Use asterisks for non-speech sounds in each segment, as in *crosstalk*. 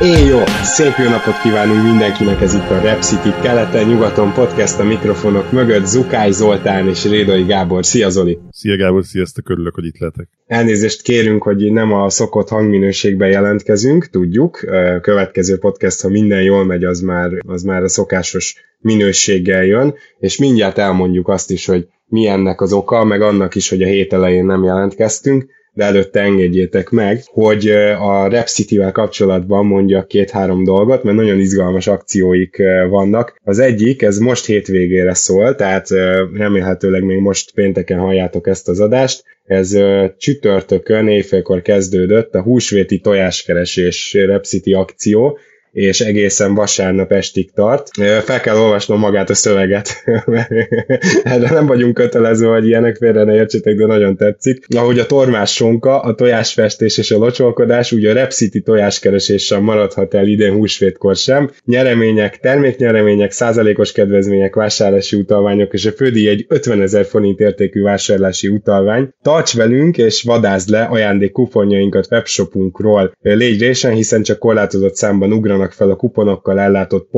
Én jó! Szép jó napot kívánunk mindenkinek, ez itt a Rep City keleten-nyugaton podcast a mikrofonok mögött, Zukály Zoltán és Rédai Gábor. Szia Zoli! Szia Gábor, sziasztok, örülök, hogy itt lehetek. Elnézést kérünk, hogy nem a szokott hangminőségben jelentkezünk, tudjuk. Következő podcast, ha minden jól megy, az már, az már a szokásos minőséggel jön, és mindjárt elmondjuk azt is, hogy mi ennek az oka, meg annak is, hogy a hét elején nem jelentkeztünk de előtte engedjétek meg, hogy a Rep City-vel kapcsolatban mondjak két-három dolgot, mert nagyon izgalmas akcióik vannak. Az egyik, ez most hétvégére szól, tehát remélhetőleg még most pénteken halljátok ezt az adást. Ez csütörtökön éjfélkor kezdődött a húsvéti tojáskeresés Rep City akció, és egészen vasárnap estig tart. Fel kell olvasnom magát a szöveget, mert *laughs* erre nem vagyunk kötelező, hogy ilyenek félre ne értsétek, de nagyon tetszik. Ahogy a tormás sonka, a tojásfestés és a locsolkodás, úgy a Rep City tojáskereséssel maradhat el idén húsvétkor sem. Nyeremények, terméknyeremények, százalékos kedvezmények, vásárlási utalványok és a fődíj egy 50 ezer forint értékű vásárlási utalvány. Tarts velünk és vadázd le ajándék kuponjainkat webshopunkról. Légy résen, hiszen csak korlátozott számban ugranak állnak fel a kuponokkal ellátott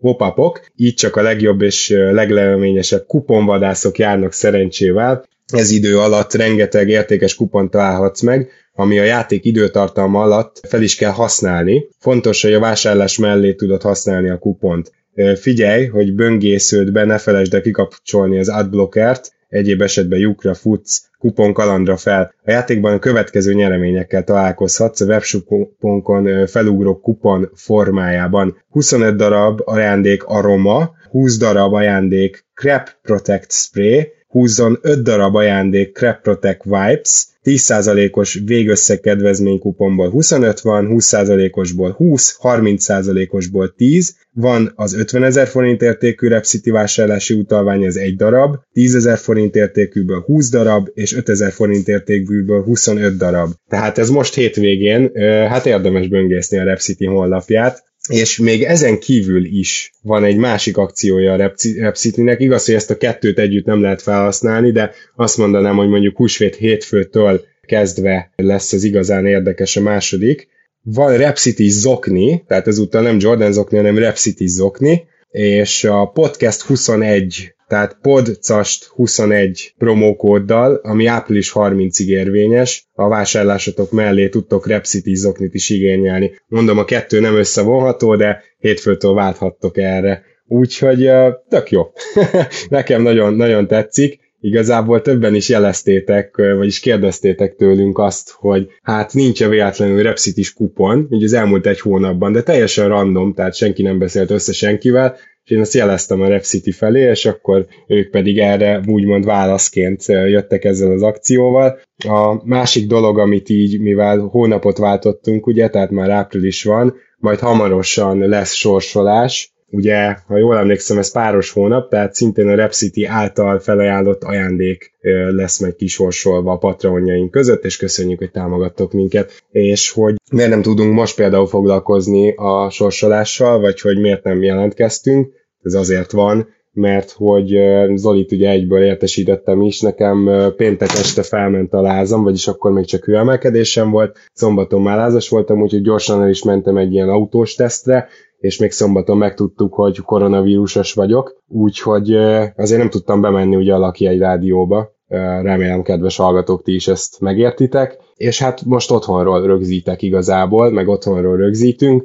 pop-upok, így csak a legjobb és legleményesebb kuponvadászok járnak szerencsével. Ez idő alatt rengeteg értékes kupont találhatsz meg, ami a játék időtartalma alatt fel is kell használni. Fontos, hogy a vásárlás mellé tudod használni a kupont. Figyelj, hogy böngésződbe ne felejtsd el kikapcsolni az adblockert, egyéb esetben lyukra futsz, kupon kalandra fel. A játékban a következő nyereményekkel találkozhatsz a webshoponkon felugró kupon formájában. 25 darab ajándék aroma, 20 darab ajándék Crap Protect Spray, húzzon 5 darab ajándék Crap Protect Wipes, 10%-os végösszeg kedvezménykuponból 25 van, 20%-osból 20, 30%-osból 10, van az 50 ezer forint értékű Repcity vásárlási utalvány, ez egy darab, 10 ezer forint értékűből 20 darab, és 5 ezer forint értékűből 25 darab. Tehát ez most hétvégén, hát érdemes böngészni a Repcity honlapját, és még ezen kívül is van egy másik akciója a Repcity-nek. Igaz, hogy ezt a kettőt együtt nem lehet felhasználni, de azt mondanám, hogy mondjuk húsvét hétfőtől kezdve lesz az igazán érdekes a második. Van Repcity Zokni, tehát ezúttal nem Jordan Zokni, hanem Repcity Zokni, és a Podcast 21 tehát podcast 21 promókóddal, ami április 30-ig érvényes, a vásárlásotok mellé tudtok Repcity zoknit is igényelni. Mondom, a kettő nem összevonható, de hétfőtől válthattok erre. Úgyhogy tök jó. *laughs* Nekem nagyon, nagyon tetszik. Igazából többen is jeleztétek, vagyis kérdeztétek tőlünk azt, hogy hát nincs -e véletlenül Repcity kupon, így az elmúlt egy hónapban, de teljesen random, tehát senki nem beszélt össze senkivel, és én azt jeleztem a Rep felé, és akkor ők pedig erre úgymond válaszként jöttek ezzel az akcióval. A másik dolog, amit így, mivel hónapot váltottunk, ugye, tehát már április van, majd hamarosan lesz sorsolás, ugye, ha jól emlékszem, ez páros hónap, tehát szintén a Rep City által felajánlott ajándék lesz meg kisorsolva a patronjaink között, és köszönjük, hogy támogattok minket, és hogy miért nem tudunk most például foglalkozni a sorsolással, vagy hogy miért nem jelentkeztünk, ez azért van, mert hogy Zolit ugye egyből értesítettem is, nekem péntek este felment a lázam, vagyis akkor még csak hőemelkedésem volt, szombaton már lázas voltam, úgyhogy gyorsan el is mentem egy ilyen autós tesztre, és még szombaton megtudtuk, hogy koronavírusos vagyok, úgyhogy azért nem tudtam bemenni ugye a Laki rádióba, remélem kedves hallgatók ti is ezt megértitek, és hát most otthonról rögzítek igazából, meg otthonról rögzítünk,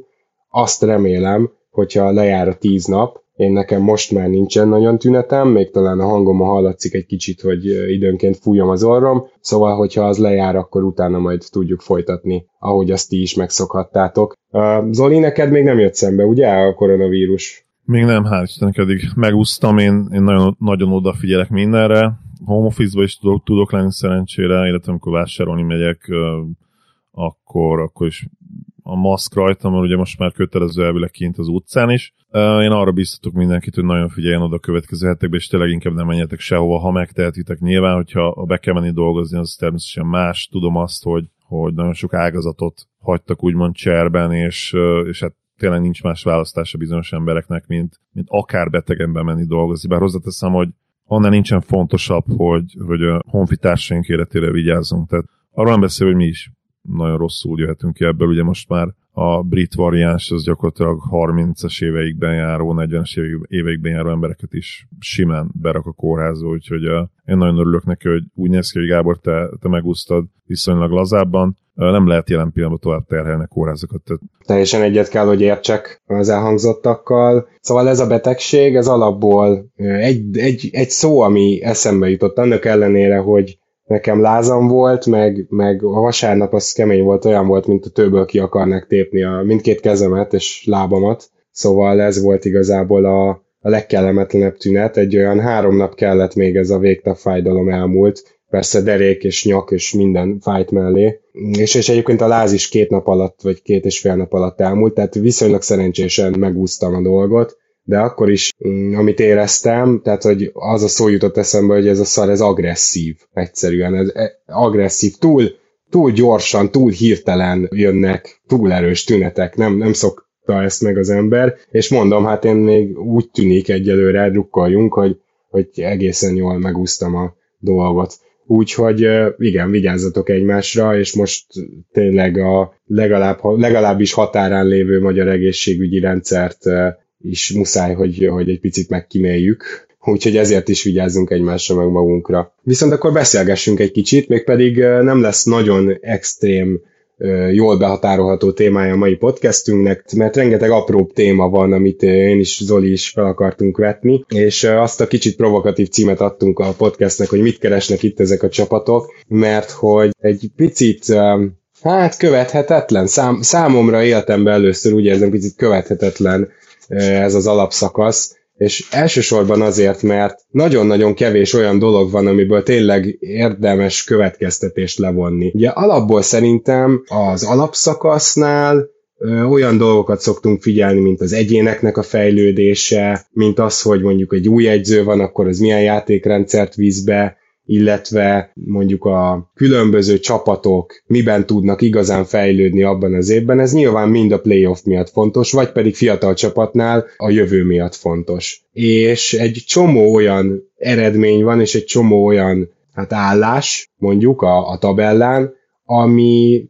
azt remélem, hogyha lejár a tíz nap, én nekem most már nincsen nagyon tünetem, még talán a hangom hallatszik egy kicsit, hogy időnként fújom az orrom, szóval hogyha az lejár, akkor utána majd tudjuk folytatni, ahogy azt ti is megszokhattátok. Zoli, neked még nem jött szembe, ugye, a koronavírus? Még nem, hál' Istennek eddig megúsztam, én, én nagyon, nagyon odafigyelek mindenre, home office is tudok, tudok lenni szerencsére, illetve amikor vásárolni megyek, akkor, akkor is a maszk rajta, mert ugye most már kötelező elvileg kint az utcán is. Én arra biztatok mindenkit, hogy nagyon figyeljen oda a következő hetekben, és tényleg inkább nem menjetek sehova, ha megtehetitek. Nyilván, hogyha be kell menni dolgozni, az természetesen más. Tudom azt, hogy, hogy nagyon sok ágazatot hagytak úgymond cserben, és, és hát tényleg nincs más választása bizonyos embereknek, mint, mint akár betegen menni dolgozni. Bár hozzáteszem, hogy annál nincsen fontosabb, hogy, hogy a honfitársaink életére vigyázzunk. Tehát arról nem beszél, hogy mi is nagyon rosszul jöhetünk ki ebből. Ugye most már a brit variáns az gyakorlatilag 30-as éveikben járó, 40-es éveikben járó embereket is simán berak a kórházba, úgyhogy uh, én nagyon örülök neki, hogy úgy néz ki, hogy Gábor, te, te megúsztad viszonylag lazábban, nem lehet jelen pillanatban tovább terhelni a kórházakat. Tehát... Teljesen egyet kell, hogy értsek az elhangzottakkal. Szóval ez a betegség, ez alapból egy, egy, egy szó, ami eszembe jutott, annak ellenére, hogy nekem lázam volt, meg, meg a vasárnap az kemény volt, olyan volt, mint a tőből ki akarnak tépni a mindkét kezemet és lábamat. Szóval ez volt igazából a, a legkellemetlenebb tünet. Egy olyan három nap kellett még ez a végtag fájdalom elmúlt. Persze derék és nyak és minden fájt mellé. És, és egyébként a láz is két nap alatt, vagy két és fél nap alatt elmúlt, tehát viszonylag szerencsésen megúsztam a dolgot de akkor is, mm, amit éreztem, tehát, hogy az a szó jutott eszembe, hogy ez a szar, ez agresszív, egyszerűen, ez e, agresszív, túl, túl gyorsan, túl hirtelen jönnek, túl erős tünetek, nem, nem szokta ezt meg az ember, és mondom, hát én még úgy tűnik egyelőre, drukkoljunk, hogy, hogy egészen jól megúsztam a dolgot. Úgyhogy igen, vigyázzatok egymásra, és most tényleg a legalább, legalábbis határán lévő magyar egészségügyi rendszert is muszáj, hogy, hogy egy picit megkíméljük, úgyhogy ezért is vigyázzunk egymásra meg magunkra. Viszont akkor beszélgessünk egy kicsit, mégpedig nem lesz nagyon extrém jól behatárolható témája a mai podcastünknek, mert rengeteg apróbb téma van, amit én is, Zoli is fel akartunk vetni, és azt a kicsit provokatív címet adtunk a podcastnek, hogy mit keresnek itt ezek a csapatok, mert hogy egy picit hát követhetetlen, Szám, számomra életemben először úgy érzem picit követhetetlen ez az alapszakasz, és elsősorban azért, mert nagyon-nagyon kevés olyan dolog van, amiből tényleg érdemes következtetést levonni. Ugye alapból szerintem az alapszakasznál olyan dolgokat szoktunk figyelni, mint az egyéneknek a fejlődése, mint az, hogy mondjuk egy új egyző van, akkor az milyen játékrendszert víz be, illetve mondjuk a különböző csapatok miben tudnak igazán fejlődni abban az évben, ez nyilván mind a playoff miatt fontos, vagy pedig fiatal csapatnál a jövő miatt fontos. És egy csomó olyan eredmény van, és egy csomó olyan hát állás, mondjuk a, a tabellán, ami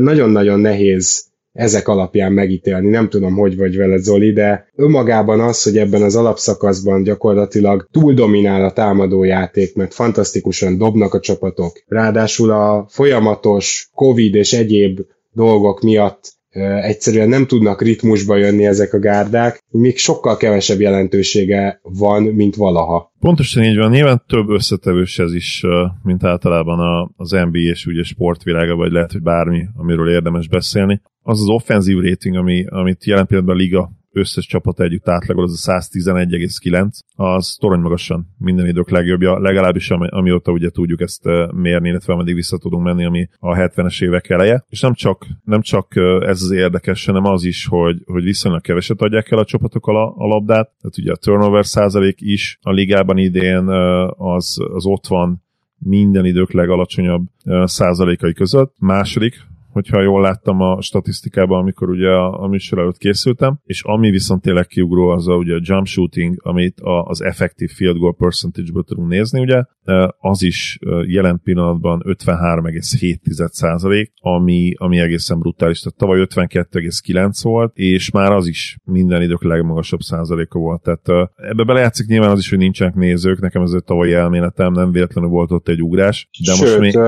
nagyon-nagyon nehéz ezek alapján megítélni. Nem tudom, hogy vagy vele Zoli, de önmagában az, hogy ebben az alapszakaszban gyakorlatilag túl dominál a támadójáték, mert fantasztikusan dobnak a csapatok. Ráadásul a folyamatos Covid és egyéb dolgok miatt egyszerűen nem tudnak ritmusba jönni ezek a gárdák, még sokkal kevesebb jelentősége van, mint valaha. Pontosan így van, nyilván több összetevős ez is, mint általában az NBA és ugye sportvilága, vagy lehet, hogy bármi, amiről érdemes beszélni. Az az offenzív rating, ami, amit jelen pillanatban a liga összes csapat együtt átlagol, az a 111,9, az torony magasan minden idők legjobbja, legalábbis ami, amióta ugye tudjuk ezt mérni, illetve ameddig vissza tudunk menni, ami a 70-es évek eleje. És nem csak, nem csak ez az érdekes, hanem az is, hogy, hogy viszonylag keveset adják el a csapatok a, a labdát, tehát ugye a turnover százalék is a ligában idén az, az ott van minden idők legalacsonyabb százalékai között. Második, hogyha jól láttam a statisztikában, amikor ugye a, a műsor előtt készültem, és ami viszont tényleg kiugró, az a, ugye a jump shooting, amit a, az effective field goal percentage-ből tudunk nézni, ugye, az is jelen pillanatban 53,7 ami, ami egészen brutális. Tehát tavaly 52,9 volt, és már az is minden idők legmagasabb százaléka volt. Tehát ebbe belejátszik nyilván az is, hogy nincsenek nézők, nekem ez a tavalyi elméletem, nem véletlenül volt ott egy ugrás. De Sőt, most még...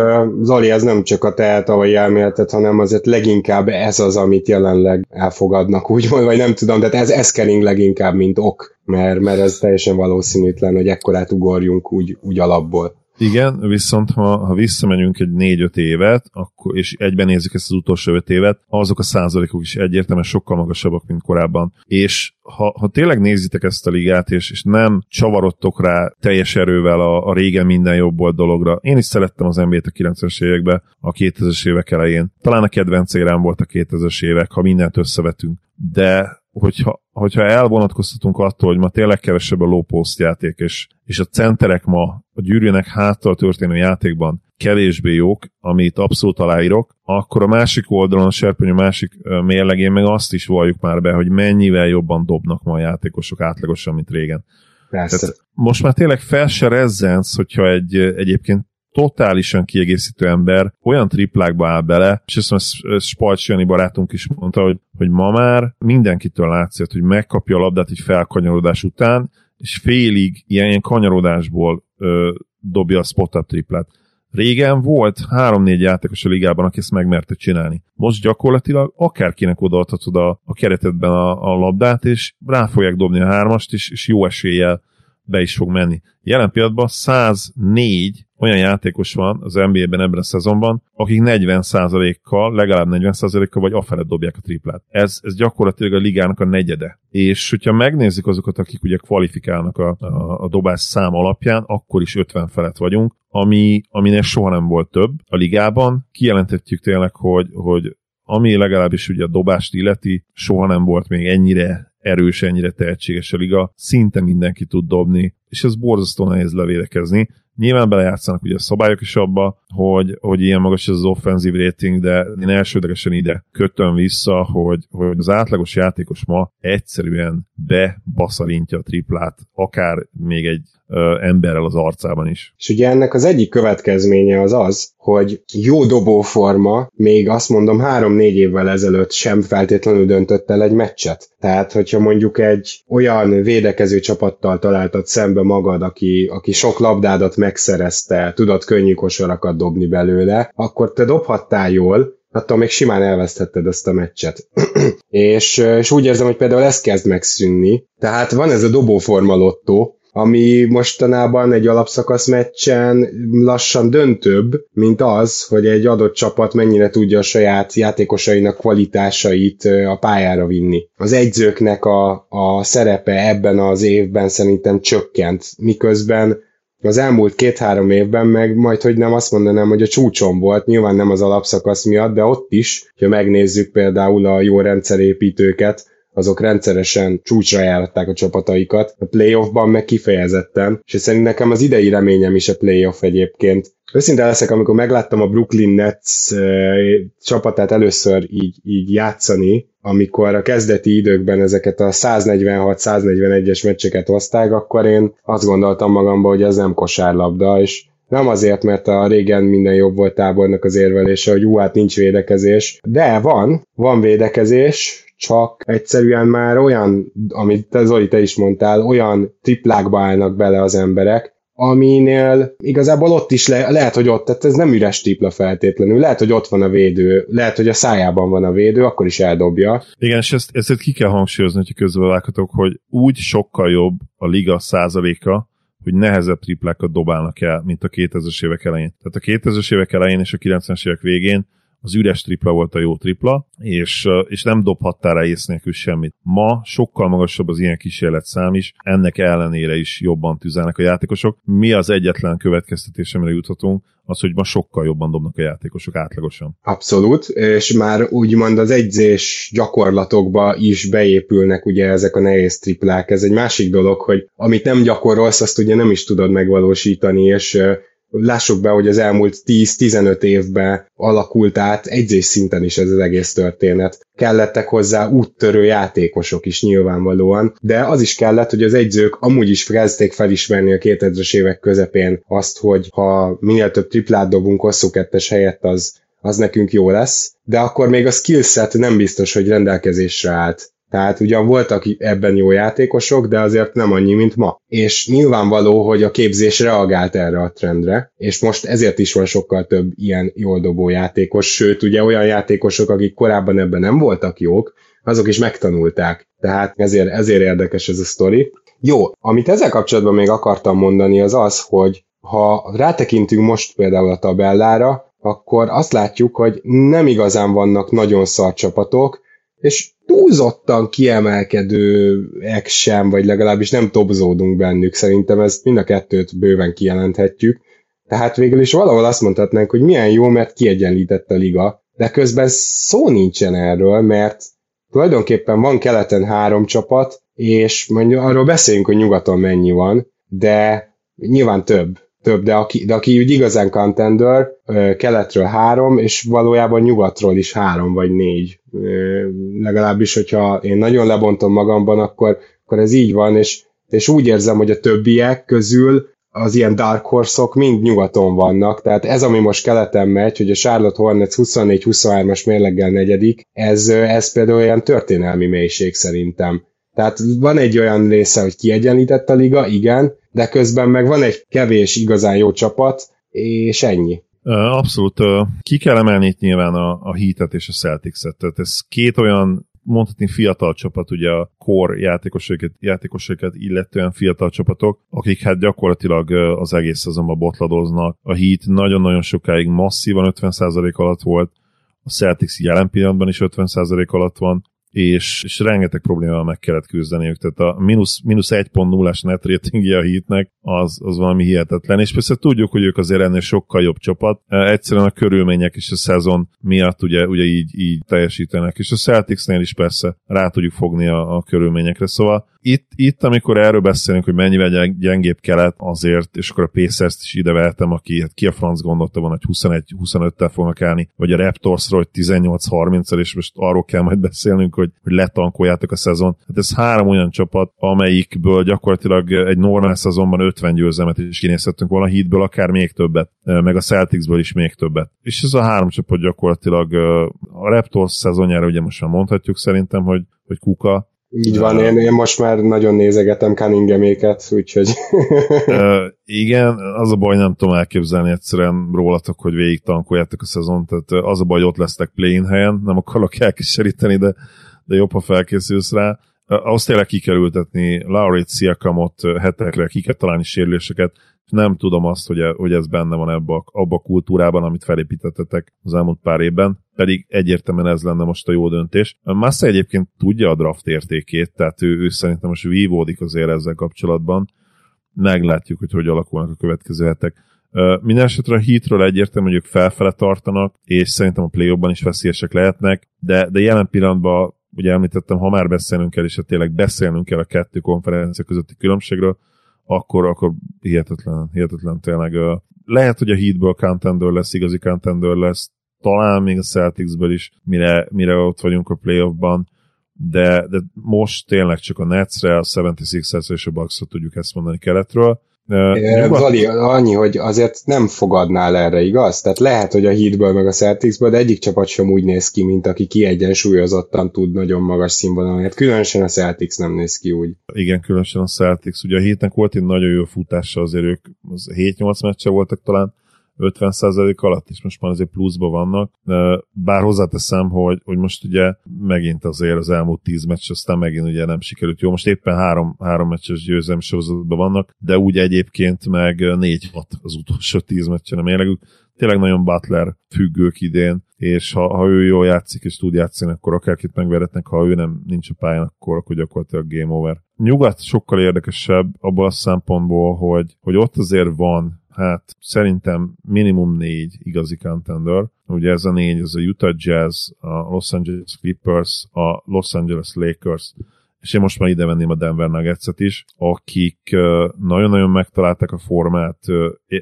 Zoli, ez nem csak a te tavalyi elméletet, hanem azért leginkább ez az, amit jelenleg elfogadnak, úgymond, vagy nem tudom, de ez, ez kering leginkább, mint ok, mert, mert ez teljesen valószínűtlen, hogy ekkorát ugorjunk úgy, úgy alapból. Igen, viszont ha, ha visszamegyünk egy négy-öt évet, akkor, és egyben nézzük ezt az utolsó öt évet, azok a százalékok is egyértelműen sokkal magasabbak, mint korábban. És ha, ha tényleg nézitek ezt a ligát, és, és nem csavarodtok rá teljes erővel a, a régen minden jobb volt dologra. Én is szerettem az NBA-t a 90-es években, a 2000-es évek elején. Talán a kedvenc érám volt a 2000-es évek, ha mindent összevetünk. De hogyha, hogyha elvonatkoztatunk attól, hogy ma tényleg kevesebb a low post játék, és, és a centerek ma a gyűrűnek háttal történő játékban kevésbé jók, amit abszolút aláírok, akkor a másik oldalon, a serpenyő másik mérlegén meg azt is valljuk már be, hogy mennyivel jobban dobnak ma a játékosok átlagosan, mint régen. Tehát most már tényleg fel se rezzensz, hogyha egy egyébként totálisan kiegészítő ember olyan triplákba áll bele, és ezt mondja, Spalcs Jani barátunk is mondta, hogy, hogy ma már mindenkitől látszik, hogy megkapja a labdát egy felkanyarodás után, és félig ilyen, ilyen kanyarodásból ö, dobja a spot-up triplát. Régen volt három-négy játékos a ligában, aki ezt megmerte csinálni. Most gyakorlatilag akárkinek odaadhatod a, a keretedben a, a labdát, és rá fogják dobni a hármast, és, és jó eséllyel be is fog menni. Jelen pillanatban 104 olyan játékos van az NBA-ben ebben a szezonban, akik 40%-kal, legalább 40%-kal vagy afelett dobják a triplát. Ez, ez gyakorlatilag a ligának a negyede. És hogyha megnézzük azokat, akik ugye kvalifikálnak a, a, a dobás szám alapján, akkor is 50 felett vagyunk, ami, aminél soha nem volt több a ligában. Kijelentettük tényleg, hogy, hogy ami legalábbis ugye a dobást illeti, soha nem volt még ennyire erős, ennyire tehetséges a liga, szinte mindenki tud dobni, és ez borzasztó nehéz levédekezni. Nyilván belejátszanak ugye a szabályok is abba, hogy, hogy ilyen magas ez az offenzív rating, de én elsődlegesen ide kötöm vissza, hogy, hogy az átlagos játékos ma egyszerűen bebaszalintja a triplát, akár még egy ö, emberrel az arcában is. És ugye ennek az egyik következménye az az, hogy jó dobóforma még azt mondom három-négy évvel ezelőtt sem feltétlenül döntött el egy meccset. Tehát, hogyha mondjuk egy olyan védekező csapattal találtad szembe magad, aki, aki sok labdádat megszerezte, tudod könnyű kosarakat dobni belőle, akkor te dobhattál jól, attól még simán elvesztetted ezt a meccset. *clears throat* és, és úgy érzem, hogy például ez kezd megszűnni. Tehát van ez a dobóforma lottó, ami mostanában egy alapszakasz meccsen lassan döntőbb, mint az, hogy egy adott csapat mennyire tudja a saját játékosainak kvalitásait a pályára vinni. Az egyzőknek a, a szerepe ebben az évben szerintem csökkent, miközben az elmúlt két-három évben meg majd, hogy nem azt mondanám, hogy a csúcson volt, nyilván nem az alapszakasz miatt, de ott is, ha megnézzük például a jó rendszerépítőket, azok rendszeresen csúcsra járatták a csapataikat, a playoffban meg kifejezetten, és szerint nekem az idei reményem is a playoff egyébként. Őszinte leszek, amikor megláttam a Brooklyn Nets e, csapatát először így, így játszani, amikor a kezdeti időkben ezeket a 146-141-es meccseket hozták, akkor én azt gondoltam magamban, hogy ez nem kosárlabda, és nem azért, mert a régen minden jobb volt tábornak az érvelése, hogy ú, hát nincs védekezés, de van, van védekezés, csak egyszerűen már olyan, amit te Zoli, te is mondtál, olyan triplákba állnak bele az emberek, aminél igazából ott is le, lehet, hogy ott, tehát ez nem üres tripla feltétlenül, lehet, hogy ott van a védő, lehet, hogy a szájában van a védő, akkor is eldobja. Igen, és ezt, ezt ki kell hangsúlyozni, hogy közben hogy úgy sokkal jobb a liga százaléka, hogy nehezebb triplákat dobálnak el, mint a 2000-es évek elején. Tehát a 2000-es évek elején és a 90-es évek végén az üres tripla volt a jó tripla, és, és nem dobhattál rá ész nélkül semmit. Ma sokkal magasabb az ilyen kísérlet szám is, ennek ellenére is jobban tüzelnek a játékosok. Mi az egyetlen következtetés, amire juthatunk, az, hogy ma sokkal jobban dobnak a játékosok átlagosan. Abszolút, és már úgymond az egyzés gyakorlatokba is beépülnek ugye ezek a nehéz triplák. Ez egy másik dolog, hogy amit nem gyakorolsz, azt ugye nem is tudod megvalósítani, és lássuk be, hogy az elmúlt 10-15 évben alakult át egyzés szinten is ez az egész történet. Kellettek hozzá úttörő játékosok is nyilvánvalóan, de az is kellett, hogy az egyzők amúgy is kezdték felismerni a 2000-es évek közepén azt, hogy ha minél több triplát dobunk hosszú kettes helyett, az az nekünk jó lesz, de akkor még a skillset nem biztos, hogy rendelkezésre állt. Tehát ugyan voltak ebben jó játékosok, de azért nem annyi, mint ma. És nyilvánvaló, hogy a képzés reagált erre a trendre, és most ezért is van sokkal több ilyen jól dobó játékos, sőt ugye olyan játékosok, akik korábban ebben nem voltak jók, azok is megtanulták. Tehát ezért, ezért érdekes ez a sztori. Jó, amit ezzel kapcsolatban még akartam mondani, az az, hogy ha rátekintünk most például a tabellára, akkor azt látjuk, hogy nem igazán vannak nagyon szar csapatok, és túlzottan kiemelkedőek sem, vagy legalábbis nem topzódunk bennük. Szerintem ezt mind a kettőt bőven kijelenthetjük. Tehát végül is valahol azt mondhatnánk, hogy milyen jó, mert kiegyenlített a liga, de közben szó nincsen erről, mert tulajdonképpen van keleten három csapat, és mondjuk arról beszéljünk, hogy nyugaton mennyi van, de nyilván több, több, de aki, de aki úgy igazán contender, keletről három, és valójában nyugatról is három vagy négy. Legalábbis, hogyha én nagyon lebontom magamban, akkor, akkor ez így van, és, és úgy érzem, hogy a többiek közül az ilyen dark horse-ok mind nyugaton vannak, tehát ez, ami most keleten megy, hogy a Charlotte Hornets 24-23-as mérleggel negyedik, ez, ez például olyan történelmi mélység szerintem. Tehát van egy olyan része, hogy kiegyenlített a liga, igen, de közben meg van egy kevés igazán jó csapat, és ennyi. Abszolút. Ki kell emelni itt nyilván a, a Heat-et és a Celtics-et. Tehát ez két olyan mondhatni fiatal csapat, ugye a core játékosokat, játékosokat illetően fiatal csapatok, akik hát gyakorlatilag az egész szezonban botladoznak. A Heat nagyon-nagyon sokáig masszívan 50% alatt volt, a Celtics jelen pillanatban is 50% alatt van, és, és rengeteg problémával meg kellett küzdeniük, tehát a mínusz, mínusz 1.0-as net ratingje a hitnek az, az valami hihetetlen, és persze tudjuk, hogy ők azért ennél sokkal jobb csapat, e, egyszerűen a körülmények és a szezon miatt ugye, ugye így, így teljesítenek, és a Celticsnél is persze rá tudjuk fogni a, a körülményekre, szóval itt, itt, amikor erről beszélünk, hogy mennyivel gyengébb kelet, azért, és akkor a Pacers-t is ide vehetem, aki hát ki a franc gondolta van, hogy 21-25-tel fognak állni, vagy a Raptorsról, hogy 18-30-al, és most arról kell majd beszélnünk, hogy, hogy letankoljátok a szezon. Hát ez három olyan csapat, amelyikből gyakorlatilag egy normál szezonban 50 győzelmet is kinézhettünk volna, a Heatből akár még többet, meg a Celticsből is még többet. És ez a három csapat gyakorlatilag a Raptors szezonjára ugye most már mondhatjuk szerintem, hogy, hogy kuka, így van, én, én most már nagyon nézegetem Cunningham-éket, úgyhogy... *laughs* uh, igen, az a baj, nem tudom elképzelni egyszerűen rólatok, hogy végig tankoljátok a szezon, tehát az a baj, hogy ott lesztek play helyen, nem akarok elkíséríteni, de, de jobb, ha felkészülsz rá. Uh, ahhoz tényleg ki kell ültetni Laurit Sziakamot hetekre, ki kell találni sérüléseket, nem tudom azt, hogy, hogy ez benne van ebbe abba a kultúrában, amit felépítettetek az elmúlt pár évben, pedig egyértelműen ez lenne most a jó döntés. Massa egyébként tudja a draft értékét, tehát ő, ő szerintem most vívódik azért ezzel kapcsolatban. Meglátjuk, hogy hogy alakulnak a következő hetek. Mindenesetre a Heatről egyértelmű, hogy ők felfele tartanak, és szerintem a play is veszélyesek lehetnek, de, de jelen pillanatban ugye említettem, ha már beszélnünk kell, és ha tényleg beszélnünk kell a kettő konferencia közötti különbségről, akkor, akkor hihetetlen, hihetetlen tényleg. Lehet, hogy a Heatből contender lesz, igazi contender lesz, talán még a Celticsből is, mire, mire ott vagyunk a playoffban, de, de most tényleg csak a Netsre, a 76ers és a bucks tudjuk ezt mondani keletről, Vali, annyi, hogy azért nem fogadnál erre, igaz? Tehát lehet, hogy a Heatből meg a Celticsből, de egyik csapat sem úgy néz ki, mint aki kiegyensúlyozottan tud nagyon magas színvonalon. Hát különösen a Celtics nem néz ki úgy. Igen, különösen a Celtics. Ugye a hétnek volt egy nagyon jó futása, azért ők 7-8 meccse voltak talán, 50% alatt, és most már azért pluszban vannak. Bár hozzáteszem, hogy, hogy most ugye megint azért az elmúlt 10 meccs, aztán megint ugye nem sikerült. Jó, most éppen három, három meccses győzelmi sorozatban vannak, de úgy egyébként meg 4-6 az utolsó 10 meccsen a mérlegük. Tényleg nagyon Butler függők idén, és ha, ha ő jól játszik és tud játszani, akkor akárkit megveretnek, ha ő nem nincs a pályán, akkor, akkor gyakorlatilag game over. Nyugat sokkal érdekesebb abból a szempontból, hogy, hogy ott azért van hát szerintem minimum négy igazi contender. Ugye ez a négy, ez a Utah Jazz, a Los Angeles Clippers, a Los Angeles Lakers, és én most már ide venném a Denver nuggets is, akik nagyon-nagyon megtalálták a formát,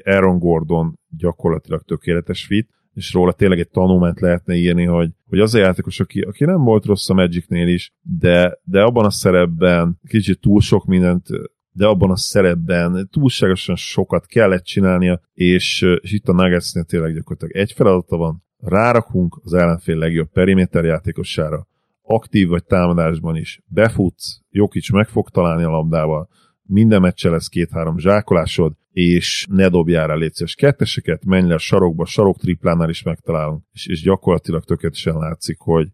Aaron Gordon gyakorlatilag tökéletes fit, és róla tényleg egy tanulmányt lehetne írni, hogy, hogy az a játékos, aki, aki nem volt rossz a Magicnél is, de, de abban a szerepben kicsit túl sok mindent de abban a szerepben túlságosan sokat kellett csinálnia, és, és itt a Nuggetsnél tényleg gyakorlatilag egy feladata van, rárakunk az ellenfél legjobb periméter játékosára, aktív vagy támadásban is, befutsz, Jokic meg fog találni a labdával, minden meccse lesz két-három zsákolásod, és ne dobjál rá létszes ketteseket, menj le a sarokba, sarok triplánál is megtalálunk, és, és gyakorlatilag tökéletesen látszik, hogy,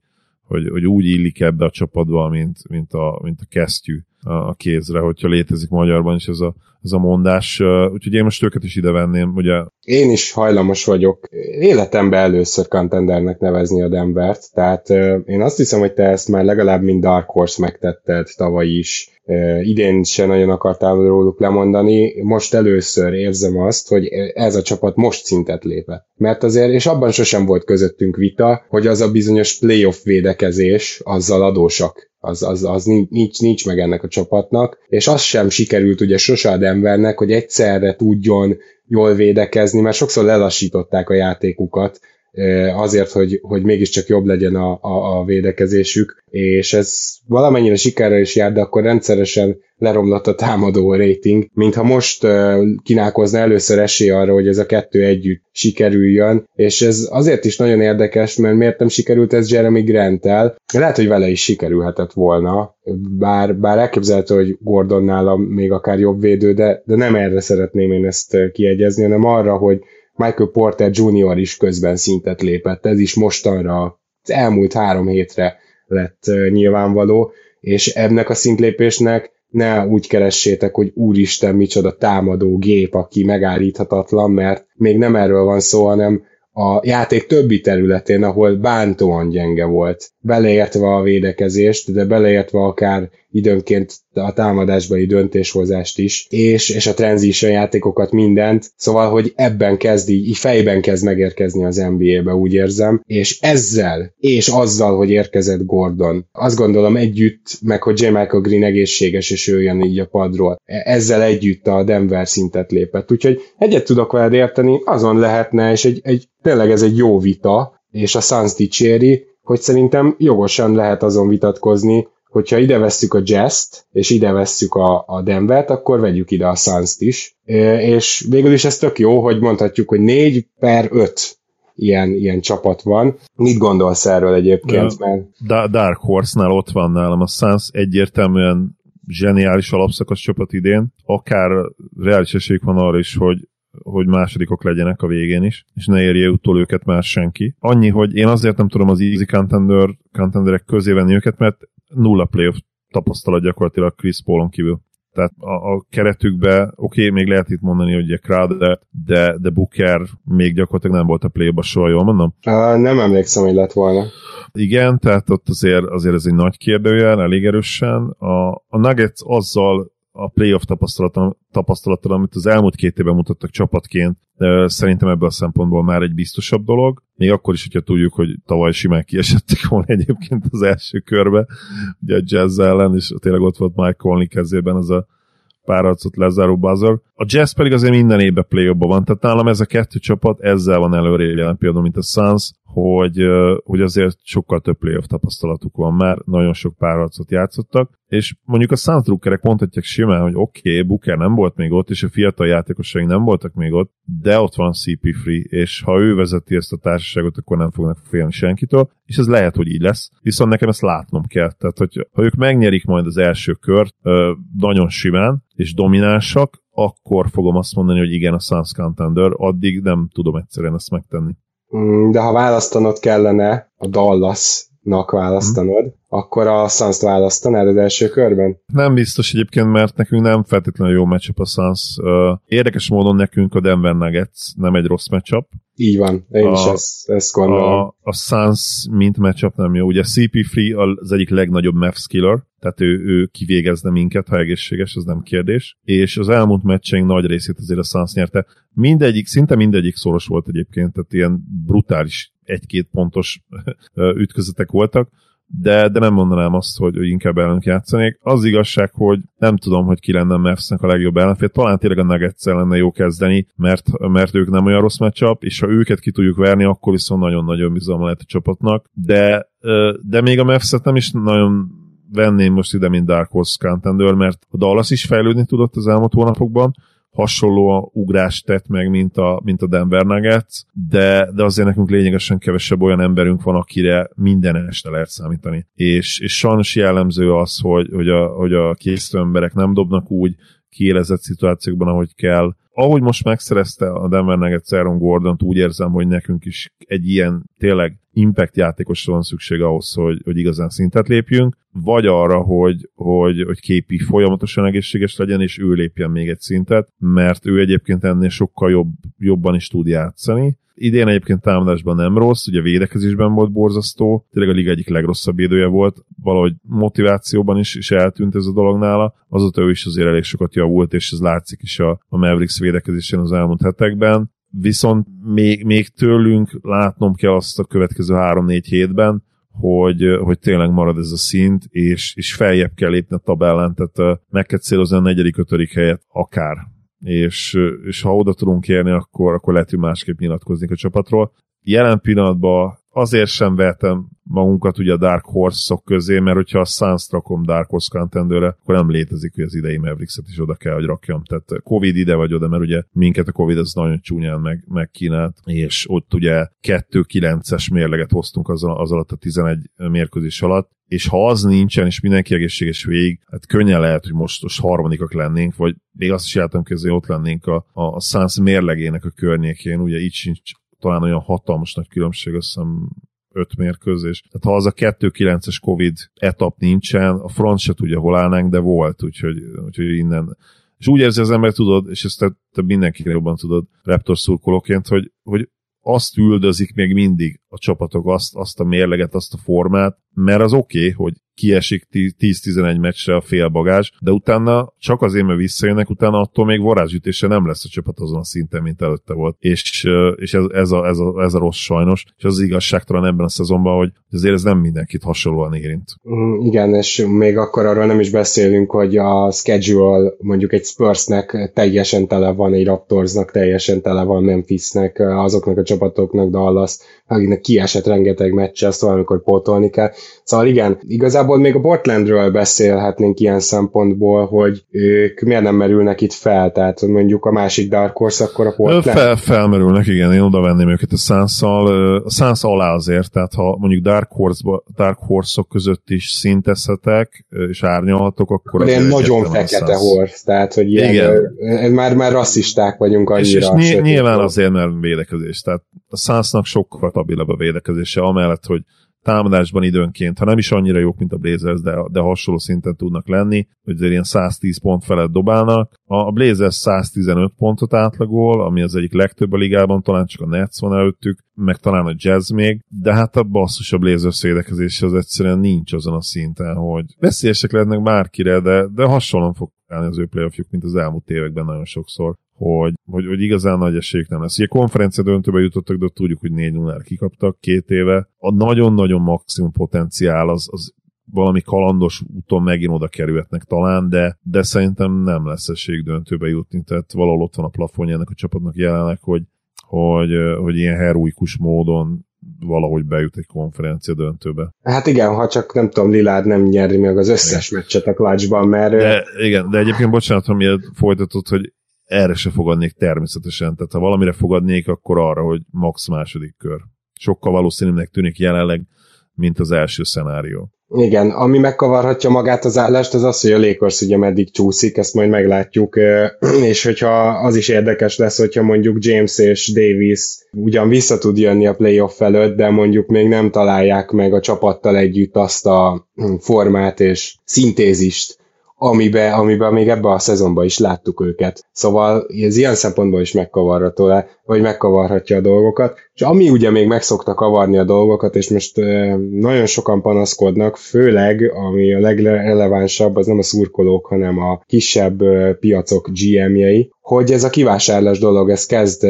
hogy, hogy úgy illik ebbe a csapatba, mint, mint, a, mint a kesztyű a kézre, hogyha létezik magyarban is ez a, ez a mondás. Úgyhogy én most őket is ide venném, ugye. Én is hajlamos vagyok életemben először contendernek nevezni a Denvert, tehát én azt hiszem, hogy te ezt már legalább mind Dark Horse megtetted tavaly is. Idén se nagyon akartál róluk lemondani, most először érzem azt, hogy ez a csapat most szintet lépett. Mert azért, és abban sosem volt közöttünk vita, hogy az a bizonyos playoff védekezés, azzal adósak. Az, az, az nincs, nincs meg ennek a csapatnak, és az sem sikerült ugye sose a Denvernek, hogy egyszerre tudjon jól védekezni, mert sokszor lelassították a játékukat, azért, hogy, hogy mégiscsak jobb legyen a, a, a védekezésük, és ez valamennyire sikerre is jár, de akkor rendszeresen leromlott a támadó rating, mintha most uh, kínálkozna először esély arra, hogy ez a kettő együtt sikerüljön, és ez azért is nagyon érdekes, mert miért nem sikerült ez Jeremy Grant-tel, lehet, hogy vele is sikerülhetett volna, bár, bár elképzelhető, hogy Gordon nálam még akár jobb védő, de, de nem erre szeretném én ezt kiegyezni, hanem arra, hogy Michael Porter Jr. is közben szintet lépett, ez is mostanra, az elmúlt három hétre lett nyilvánvaló, és ennek a szintlépésnek ne úgy keressétek, hogy úristen, micsoda támadó gép, aki megállíthatatlan, mert még nem erről van szó, hanem a játék többi területén, ahol bántóan gyenge volt, beleértve a védekezést, de beleértve akár időnként a támadásbeli döntéshozást is, és, és a transition játékokat mindent, szóval, hogy ebben kezd így, így fejben kezd megérkezni az NBA-be, úgy érzem, és ezzel, és azzal, hogy érkezett Gordon, azt gondolom együtt, meg hogy J. Michael Green egészséges, és ő jön így a padról, ezzel együtt a Denver szintet lépett, úgyhogy egyet tudok veled érteni, azon lehetne, és egy, egy tényleg ez egy jó vita, és a Suns dicséri, hogy szerintem jogosan lehet azon vitatkozni, hogyha ide vesszük a Jazz-t, és ide vesszük a, a Denvert, akkor vegyük ide a suns is. És végül is ez tök jó, hogy mondhatjuk, hogy 4 per 5 ilyen, ilyen csapat van. Mit gondolsz erről egyébként? Mert... Dark Horse-nál ott van nálam a Suns egyértelműen zseniális alapszakasz csapat idén, akár reális esélyük van arra is, hogy hogy másodikok legyenek a végén is, és ne érje utol őket már senki. Annyi, hogy én azért nem tudom az easy contender, contenderek közé venni őket, mert nulla playoff tapasztalat gyakorlatilag Chris Paulon kívül. Tehát a, a keretükbe, oké, okay, még lehet itt mondani, hogy egy Crowder, de, de Booker még gyakorlatilag nem volt a play-ba soha, jól mondom? Uh, nem emlékszem, hogy lett volna. Igen, tehát ott azért, azért ez egy nagy kérdőjel, elég erősen. A, a Nuggets azzal a playoff tapasztalattal, tapasztalattal, amit az elmúlt két évben mutattak csapatként, szerintem ebből a szempontból már egy biztosabb dolog. Még akkor is, hogyha tudjuk, hogy tavaly simán kiesettek volna egyébként az első körbe, ugye a Jazz ellen, és tényleg ott volt Mike Conley kezében az a pár arcot lezáró buzzer. A Jazz pedig azért minden évben play van, tehát nálam ez a kettő csapat ezzel van előre jelen például, mint a Suns, hogy, hogy azért sokkal több playoff tapasztalatuk van már, nagyon sok párharcot játszottak, és mondjuk a Suns drukkerek mondhatják simán, hogy oké, okay, Booker nem volt még ott, és a fiatal játékosaink nem voltak még ott, de ott van CP3, és ha ő vezeti ezt a társaságot, akkor nem fognak félni senkitől, és ez lehet, hogy így lesz, viszont nekem ezt látnom kell. Tehát, hogy ha ők megnyerik majd az első kört nagyon simán, és dominánsak, akkor fogom azt mondani, hogy igen, a Suns Contender, addig nem tudom egyszerűen ezt megtenni. Mm, de ha választanod kellene a Dallasnak választanod, hmm. akkor a suns választanád az első körben? Nem biztos egyébként, mert nekünk nem feltétlenül jó matchup a Suns. Érdekes módon nekünk a Denver Nuggets nem egy rossz matchup, így van, én a, is ezt, ezt gondolom. A, a Suns mint matchup nem jó. Ugye CP3 az egyik legnagyobb Mavs killer, tehát ő, ő kivégezne minket, ha egészséges, az nem kérdés. És az elmúlt meccseink nagy részét azért a Suns nyerte. Mindegyik, szinte mindegyik szoros volt egyébként, tehát ilyen brutális egy-két pontos ütközetek voltak de, de nem mondanám azt, hogy, hogy inkább ellenük játszanék. Az igazság, hogy nem tudom, hogy ki lenne Mavs-nek a legjobb ellenfél. Talán tényleg a nuggets lenne jó kezdeni, mert, mert ők nem olyan rossz matchup, és ha őket ki tudjuk verni, akkor viszont nagyon-nagyon bizalma lehet a csapatnak. De, de még a mavs nem is nagyon venném most ide, mint Dark Horse Contender, mert a Dallas is fejlődni tudott az elmúlt hónapokban, hasonló ugrást tett meg, mint a, mint a Denver Nuggets, de, de azért nekünk lényegesen kevesebb olyan emberünk van, akire minden este lehet számítani. És, és sajnos jellemző az, hogy, hogy a, hogy a készítő emberek nem dobnak úgy, kiélezett szituációkban, ahogy kell. Ahogy most megszerezte a Denver Nuggets Aaron gordon úgy érzem, hogy nekünk is egy ilyen tényleg impact játékosra van szükség ahhoz, hogy, hogy igazán szintet lépjünk, vagy arra, hogy, hogy, hogy képi folyamatosan egészséges legyen, és ő lépjen még egy szintet, mert ő egyébként ennél sokkal jobb, jobban is tud játszani. Idén egyébként támadásban nem rossz, ugye védekezésben volt borzasztó, tényleg a liga egyik legrosszabb védője volt, valahogy motivációban is, is eltűnt ez a dolog nála, azóta ő is azért elég sokat javult, és ez látszik is a, a Mavericks védekezésén az elmúlt hetekben viszont még, még tőlünk látnom kell azt a következő 3-4 hétben, hogy, hogy tényleg marad ez a szint, és, és feljebb kell lépni a tabellán, tehát meg kell célozni a negyedik, ötödik helyet akár. És, és ha oda tudunk érni, akkor, akkor lehet, hogy másképp nyilatkozni a csapatról. Jelen pillanatban azért sem vetem magunkat ugye a Dark Horse-ok közé, mert hogyha a Suns rakom Dark Horse contender akkor nem létezik, hogy az idei Mavericks-et is oda kell, hogy rakjam. Tehát Covid ide vagy oda, mert ugye minket a Covid az nagyon csúnyán meg, megkínált, és ott ugye 2-9-es mérleget hoztunk az, az alatt a 11 mérkőzés alatt, és ha az nincsen, és mindenki egészséges végig, hát könnyen lehet, hogy most, most harmadikak lennénk, vagy még azt is jártam közé, ott lennénk a, a, a Suns mérlegének a környékén, ugye így sincs talán olyan hatalmas nagy különbség, azt hiszem öt mérkőzés. Tehát ha az a 2-9-es Covid etap nincsen, a front se tudja, hol állnánk, de volt, úgyhogy, úgyhogy innen és úgy érzi az ember, tudod, és ezt te, te mindenki jobban tudod Raptor szurkolóként, hogy, hogy azt üldözik még mindig a csapatok azt, azt a mérleget, azt a formát, mert az oké, okay, hogy kiesik 10-11 meccsre a félbagás, de utána csak azért, mert visszajönnek, utána attól még varázsütése nem lesz a csapat azon a szinten, mint előtte volt. És, és ez, ez, a, ez, a, ez a rossz sajnos, és az igazságtalan ebben a szezonban, hogy azért ez nem mindenkit hasonlóan érint. Mm, igen, és még akkor arról nem is beszélünk, hogy a schedule mondjuk egy Spursnek teljesen tele van, egy Raptorsnak teljesen tele van, Memphisnek, azoknak a csapatoknak, Dallas, akiknek kiesett rengeteg meccs, ezt valamikor pótolni kell. Szóval igen, igazából még a Portlandről beszélhetnénk ilyen szempontból, hogy ők miért nem merülnek itt fel, tehát mondjuk a másik Dark Horse, akkor a Portland. Fel, felmerülnek, igen, én oda venném őket a suns A Suns alá azért, tehát ha mondjuk Dark, Horse, Dark Horse-ok között is szintezhetek, és árnyalhatok, akkor... Ilyen nagyon fekete horse, tehát hogy ilyen, igen. már, már rasszisták vagyunk annyira. És, és nyilván azért, mert védekezés, tehát a Sunsnak sokkal stabilabb a védekezése, amellett, hogy támadásban időnként, ha nem is annyira jók, mint a Blazers, de, de hasonló szinten tudnak lenni, hogy ilyen 110 pont felett dobálnak. A Blazers 115 pontot átlagol, ami az egyik legtöbb a ligában, talán csak a Nets van előttük, meg talán a Jazz még, de hát a basszus a Blazers védekezése az egyszerűen nincs azon a szinten, hogy veszélyesek lehetnek bárkire, de, de hasonlóan fog állni az ő playoffjuk, mint az elmúlt években nagyon sokszor hogy, hogy, hogy igazán nagy esélyük nem lesz. Ugye konferencia döntőbe jutottak, de tudjuk, hogy 4 0 kikaptak két éve. A nagyon-nagyon maximum potenciál az, az valami kalandos úton megint oda kerülhetnek talán, de, de szerintem nem lesz esélyük döntőbe jutni, tehát valahol ott van a plafonja ennek a csapatnak jelenleg, hogy, hogy, hogy ilyen heroikus módon valahogy bejut egy konferencia döntőbe. Hát igen, ha csak nem tudom, Lilárd nem nyeri meg az összes meccset a klácsban, mert... De, igen, de egyébként bocsánat, ha miért folytatott, hogy erre se fogadnék természetesen, tehát ha valamire fogadnék, akkor arra, hogy max második kör. Sokkal valószínűnek tűnik jelenleg, mint az első szenárió. Igen, ami megkavarhatja magát az állást, az az, hogy a Lakers ugye meddig csúszik, ezt majd meglátjuk, *clears throat* és hogyha az is érdekes lesz, hogyha mondjuk James és Davis ugyan vissza tud jönni a playoff előtt, de mondjuk még nem találják meg a csapattal együtt azt a formát és szintézist, amiben, amiben még ebben a szezonban is láttuk őket. Szóval ez ilyen szempontból is megkavarható le, vagy megkavarhatja a dolgokat. És ami ugye még meg szokta kavarni a dolgokat, és most nagyon sokan panaszkodnak, főleg, ami a legrelevánsabb, az nem a szurkolók, hanem a kisebb piacok GM-jei, hogy ez a kivásárlás dolog, ez kezd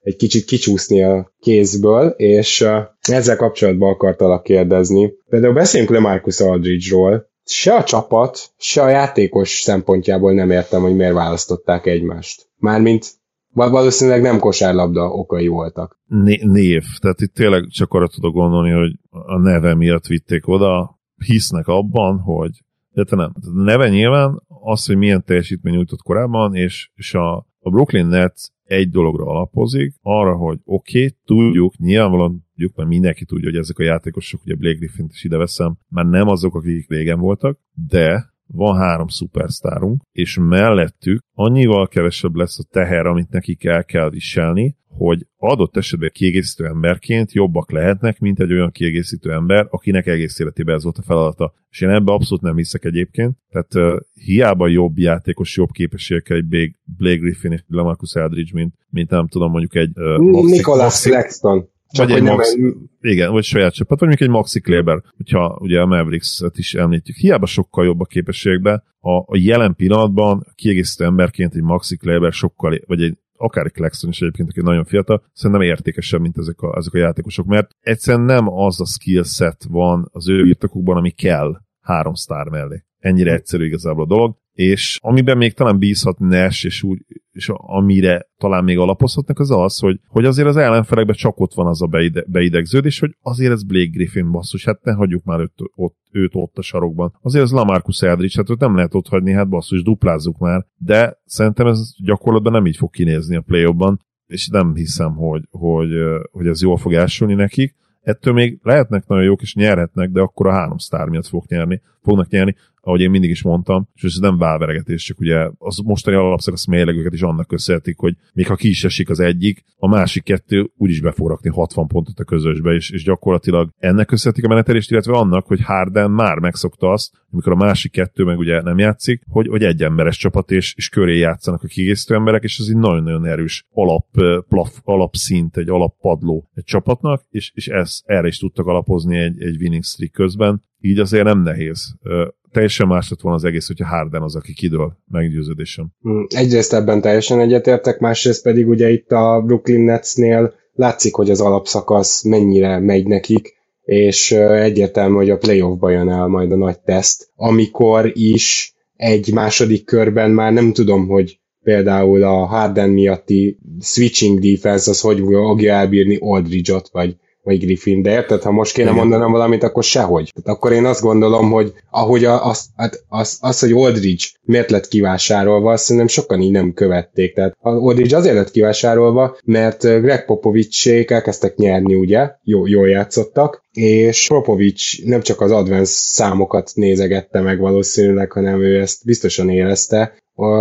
egy kicsit kicsúszni a kézből, és ezzel kapcsolatban akartalak kérdezni. Például beszéljünk le Marcus Aldridge-ról, se a csapat, se a játékos szempontjából nem értem, hogy miért választották egymást. Mármint valószínűleg nem kosárlabda okai voltak. Né- név. Tehát itt tényleg csak arra tudok gondolni, hogy a neve miatt vitték oda, hisznek abban, hogy de te nem. A neve nyilván az, hogy milyen teljesítmény nyújtott korábban, és, és a, a Brooklyn Nets egy dologra alapozik, arra, hogy oké, okay, tudjuk, nyilvánvalóan tudjuk, mert mindenki tudja, hogy ezek a játékosok, ugye Blake Griffin is ide veszem, már nem azok, akik régen voltak, de van három szupersztárunk, és mellettük annyival kevesebb lesz a teher, amit nekik el kell viselni, hogy adott esetben kiegészítő emberként jobbak lehetnek, mint egy olyan kiegészítő ember, akinek egész életében ez volt a feladata. És én ebbe abszolút nem hiszek egyébként. Tehát uh, hiába jobb játékos, jobb képességekkel egy Blake, Griffin és Lamarcus Eldridge, mint, mint nem tudom, mondjuk egy uh, Maxi, Nicholas Maxi, Lexton. Csak vagy egy Max, nem... igen, vagy saját csapat, vagy mondjuk egy Maxi Kleber, hogyha ugye a Mavericks-et is említjük. Hiába sokkal jobb a képességben, a, a jelen pillanatban kiegészítő emberként egy Maxi Kleber sokkal, vagy egy akár egy Claxton is egyébként, aki nagyon fiatal, szerintem értékesebb, mint ezek a, ezek a játékosok, mert egyszerűen nem az a skill set van az ő birtokukban, ami kell három sztár mellé. Ennyire egyszerű igazából a dolog és amiben még talán bízhat Nash, és, úgy, és amire talán még alapozhatnak, az az, hogy, hogy azért az ellenfelekben csak ott van az a beide, beidegződés, hogy azért ez Blake Griffin basszus, hát ne hagyjuk már őt ott, őt ott a sarokban. Azért az Lamarcus Eldridge, hát őt nem lehet ott hagyni, hát basszus, duplázzuk már, de szerintem ez gyakorlatban nem így fog kinézni a play és nem hiszem, hogy, hogy, hogy ez jól fog elsülni nekik. Ettől még lehetnek nagyon jók, és nyerhetnek, de akkor a három sztár miatt fog nyerni, fognak nyerni ahogy én mindig is mondtam, és ez nem válveregetés, csak ugye az mostani alapszakasz mérlegüket is annak köszönhetik, hogy még ha ki is esik az egyik, a másik kettő úgyis be fog rakni 60 pontot a közösbe, és, és gyakorlatilag ennek köszönhetik a menetelést, illetve annak, hogy Harden már megszokta azt, amikor a másik kettő meg ugye nem játszik, hogy, hogy egy emberes csapat és, és köré játszanak a kiegészítő emberek, és ez egy nagyon-nagyon erős alap, plaf, alapszint, egy alappadló egy csapatnak, és, és ez, erre is tudtak alapozni egy, egy winning streak közben, így azért nem nehéz teljesen más lett volna az egész, hogyha Harden az, aki kidől meggyőződésem. Hmm, egyrészt ebben teljesen egyetértek, másrészt pedig ugye itt a Brooklyn Netsnél látszik, hogy az alapszakasz mennyire megy nekik, és egyértelmű, hogy a playoffba jön el majd a nagy teszt, amikor is egy második körben már nem tudom, hogy például a Harden miatti switching defense az hogy fogja elbírni Aldridge-ot, vagy vagy Griffin, de érted, ha most kéne Igen. mondanom valamit, akkor sehogy. Tehát akkor én azt gondolom, hogy ahogy a, az, hát az, az, hogy Aldridge miért lett kivásárolva, azt szerintem sokan így nem követték. Tehát a Aldridge azért lett kivásárolva, mert Greg Popovicsék elkezdtek nyerni, ugye, jó, jól játszottak, és Popovics nem csak az advanced számokat nézegette meg valószínűleg, hanem ő ezt biztosan érezte,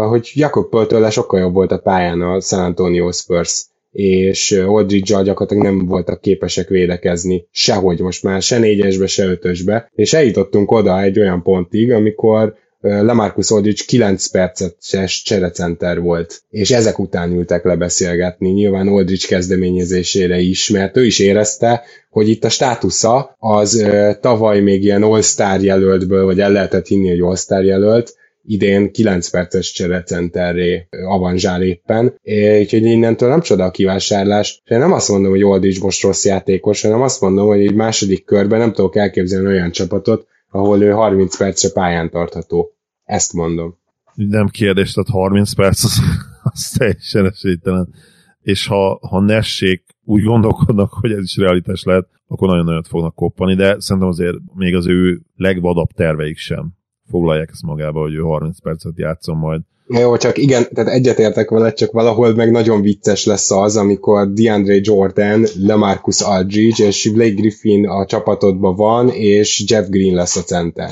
hogy Jakob Pöltőle sokkal jobb volt a pályán a San Antonio Spurs és Aldridge-al gyakorlatilag nem voltak képesek védekezni sehogy most már, se négyesbe, se ötösbe, és eljutottunk oda egy olyan pontig, amikor Lamarcus Aldridge 9 perces cserecenter volt, és ezek után ültek lebeszélgetni, nyilván Aldridge kezdeményezésére is, mert ő is érezte, hogy itt a státusza az tavaly még ilyen All-Star jelöltből, vagy el lehetett hinni, hogy All-Star jelölt, idén 9 perces cserecenterré avanzsál éppen, úgyhogy innentől nem csoda a kivásárlás. Én nem azt mondom, hogy Oldics most rossz játékos, hanem azt mondom, hogy egy második körben nem tudok elképzelni olyan csapatot, ahol ő 30 percre pályán tartható. Ezt mondom. Nem kérdés, tehát 30 perc az, *laughs* az teljesen esélytelen. És ha, ha nessék úgy gondolkodnak, hogy ez is realitás lehet, akkor nagyon nagyot fognak koppani, de szerintem azért még az ő legvadabb terveik sem foglalják ezt magába, hogy ő 30 percet játszom majd. Jó, csak igen, tehát egyetértek vele, csak valahol meg nagyon vicces lesz az, amikor DeAndre Jordan, LeMarcus Aldridge és Blake Griffin a csapatodban van, és Jeff Green lesz a center.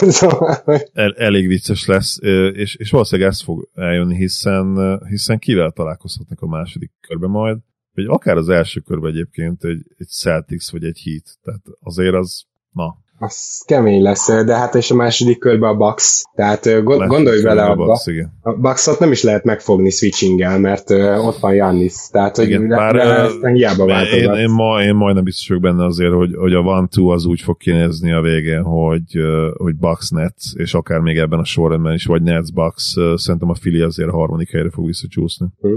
Szóval, *laughs* El, elég vicces lesz, és, és valószínűleg ez fog eljönni, hiszen, hiszen kivel találkozhatnak a második körben majd, vagy akár az első körben egyébként egy, egy Celtics vagy egy Heat, tehát azért az, na, az kemény lesz, de hát és a második körben a Bucks, tehát gondolj bele abba, a, Bucks, igen. a Bucksot nem is lehet megfogni switchinggel, mert ott van Jannis, tehát hogy igen, bár, aztán hiába váltogat. Én, én, ma, én majdnem biztos vagyok benne azért, hogy, hogy a one two az úgy fog kinézni a végén, hogy, hogy Bucks Nets, és akár még ebben a sorrendben is, vagy Nets Bucks, uh, szerintem a Fili azért a harmadik helyre fog visszacsúszni. Hm.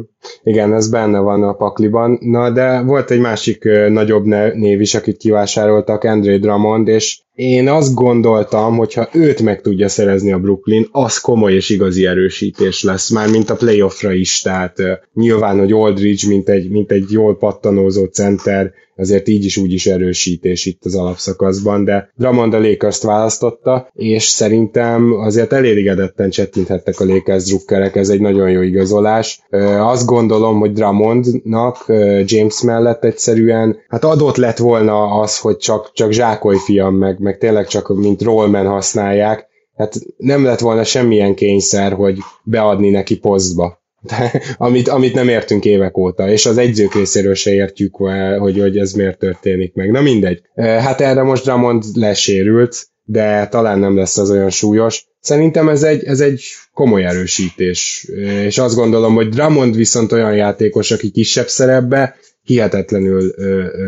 Igen, ez benne van a pakliban, na de volt egy másik nagyobb név is, akit kivásároltak, Andre Drummond, és én azt gondoltam, hogy ha őt meg tudja szerezni a Brooklyn, az komoly és igazi erősítés lesz, már mint a playoffra is, tehát nyilván, hogy Aldridge, mint egy, mint egy jól pattanózó center, azért így is úgy is erősítés itt az alapszakaszban, de Drummond a lakers választotta, és szerintem azért elégedetten csettinthettek a Lakers drukkerek, ez egy nagyon jó igazolás. Azt gondolom, hogy Drummondnak James mellett egyszerűen, hát adott lett volna az, hogy csak, csak zsákoly fiam, meg, meg tényleg csak mint rollman használják, hát nem lett volna semmilyen kényszer, hogy beadni neki posztba. De, amit, amit nem értünk évek óta, és az egyzők részéről se értjük, hogy, hogy ez miért történik meg. Na mindegy. Hát erre most Dramond lesérült, de talán nem lesz az olyan súlyos. Szerintem ez egy, ez egy komoly erősítés, és azt gondolom, hogy Dramond viszont olyan játékos, aki kisebb szerepbe hihetetlenül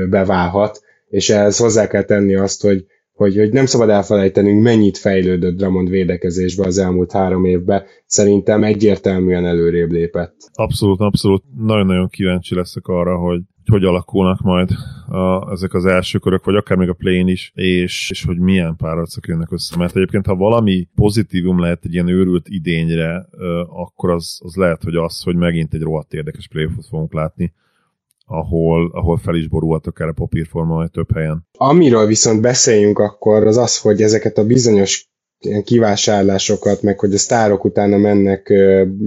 beválhat, és ehhez hozzá kell tenni azt, hogy hogy, hogy nem szabad elfelejtenünk, mennyit fejlődött Dramond védekezésbe az elmúlt három évben. Szerintem egyértelműen előrébb lépett. Abszolút, abszolút. Nagyon-nagyon kíváncsi leszek arra, hogy hogy alakulnak majd a, ezek az első körök, vagy akár még a plane is, és, és hogy milyen párharcok jönnek össze. Mert egyébként, ha valami pozitívum lehet egy ilyen őrült idényre, akkor az, az lehet, hogy az, hogy megint egy rohadt érdekes playoffot fogunk látni ahol, ahol fel is borult akár a papírforma több helyen. Amiről viszont beszéljünk akkor, az az, hogy ezeket a bizonyos ilyen kivásárlásokat, meg hogy a sztárok utána mennek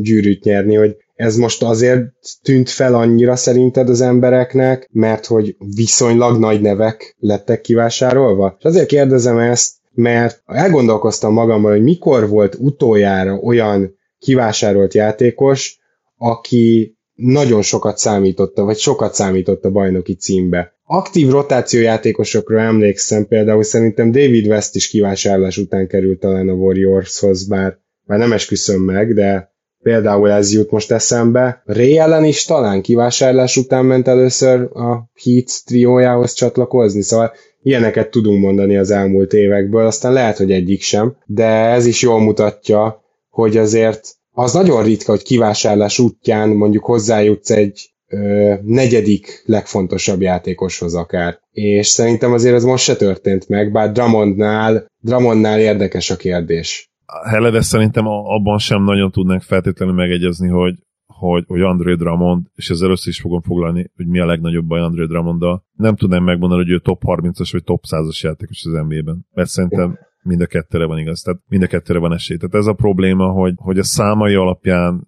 gyűrűt nyerni, hogy ez most azért tűnt fel annyira szerinted az embereknek, mert hogy viszonylag nagy nevek lettek kivásárolva? És azért kérdezem ezt, mert elgondolkoztam magammal, hogy mikor volt utoljára olyan kivásárolt játékos, aki nagyon sokat számította, vagy sokat számított a bajnoki címbe. Aktív rotációjátékosokra emlékszem, például szerintem David West is kivásárlás után került talán a Warriorshoz, bár, bár nem esküszöm meg, de például ez jut most eszembe. Ray ellen is talán kivásárlás után ment először a Heat triójához csatlakozni, szóval ilyeneket tudunk mondani az elmúlt évekből, aztán lehet, hogy egyik sem, de ez is jól mutatja, hogy azért az nagyon ritka, hogy kivásárlás útján mondjuk hozzájutsz egy ö, negyedik legfontosabb játékoshoz akár. És szerintem azért ez most se történt meg, bár Dramondnál, Dramondnál érdekes a kérdés. Hele, szerintem abban sem nagyon tudnánk feltétlenül megegyezni, hogy, hogy, hogy André Dramond, és ezzel össze is fogom foglalni, hogy mi a legnagyobb baj André Dramonddal. Nem tudnám megmondani, hogy ő top 30-as vagy top 100-as játékos az NBA-ben. Mert szerintem mind a kettőre van igaz, tehát mind a kettőre van esély. Tehát ez a probléma, hogy, hogy a számai alapján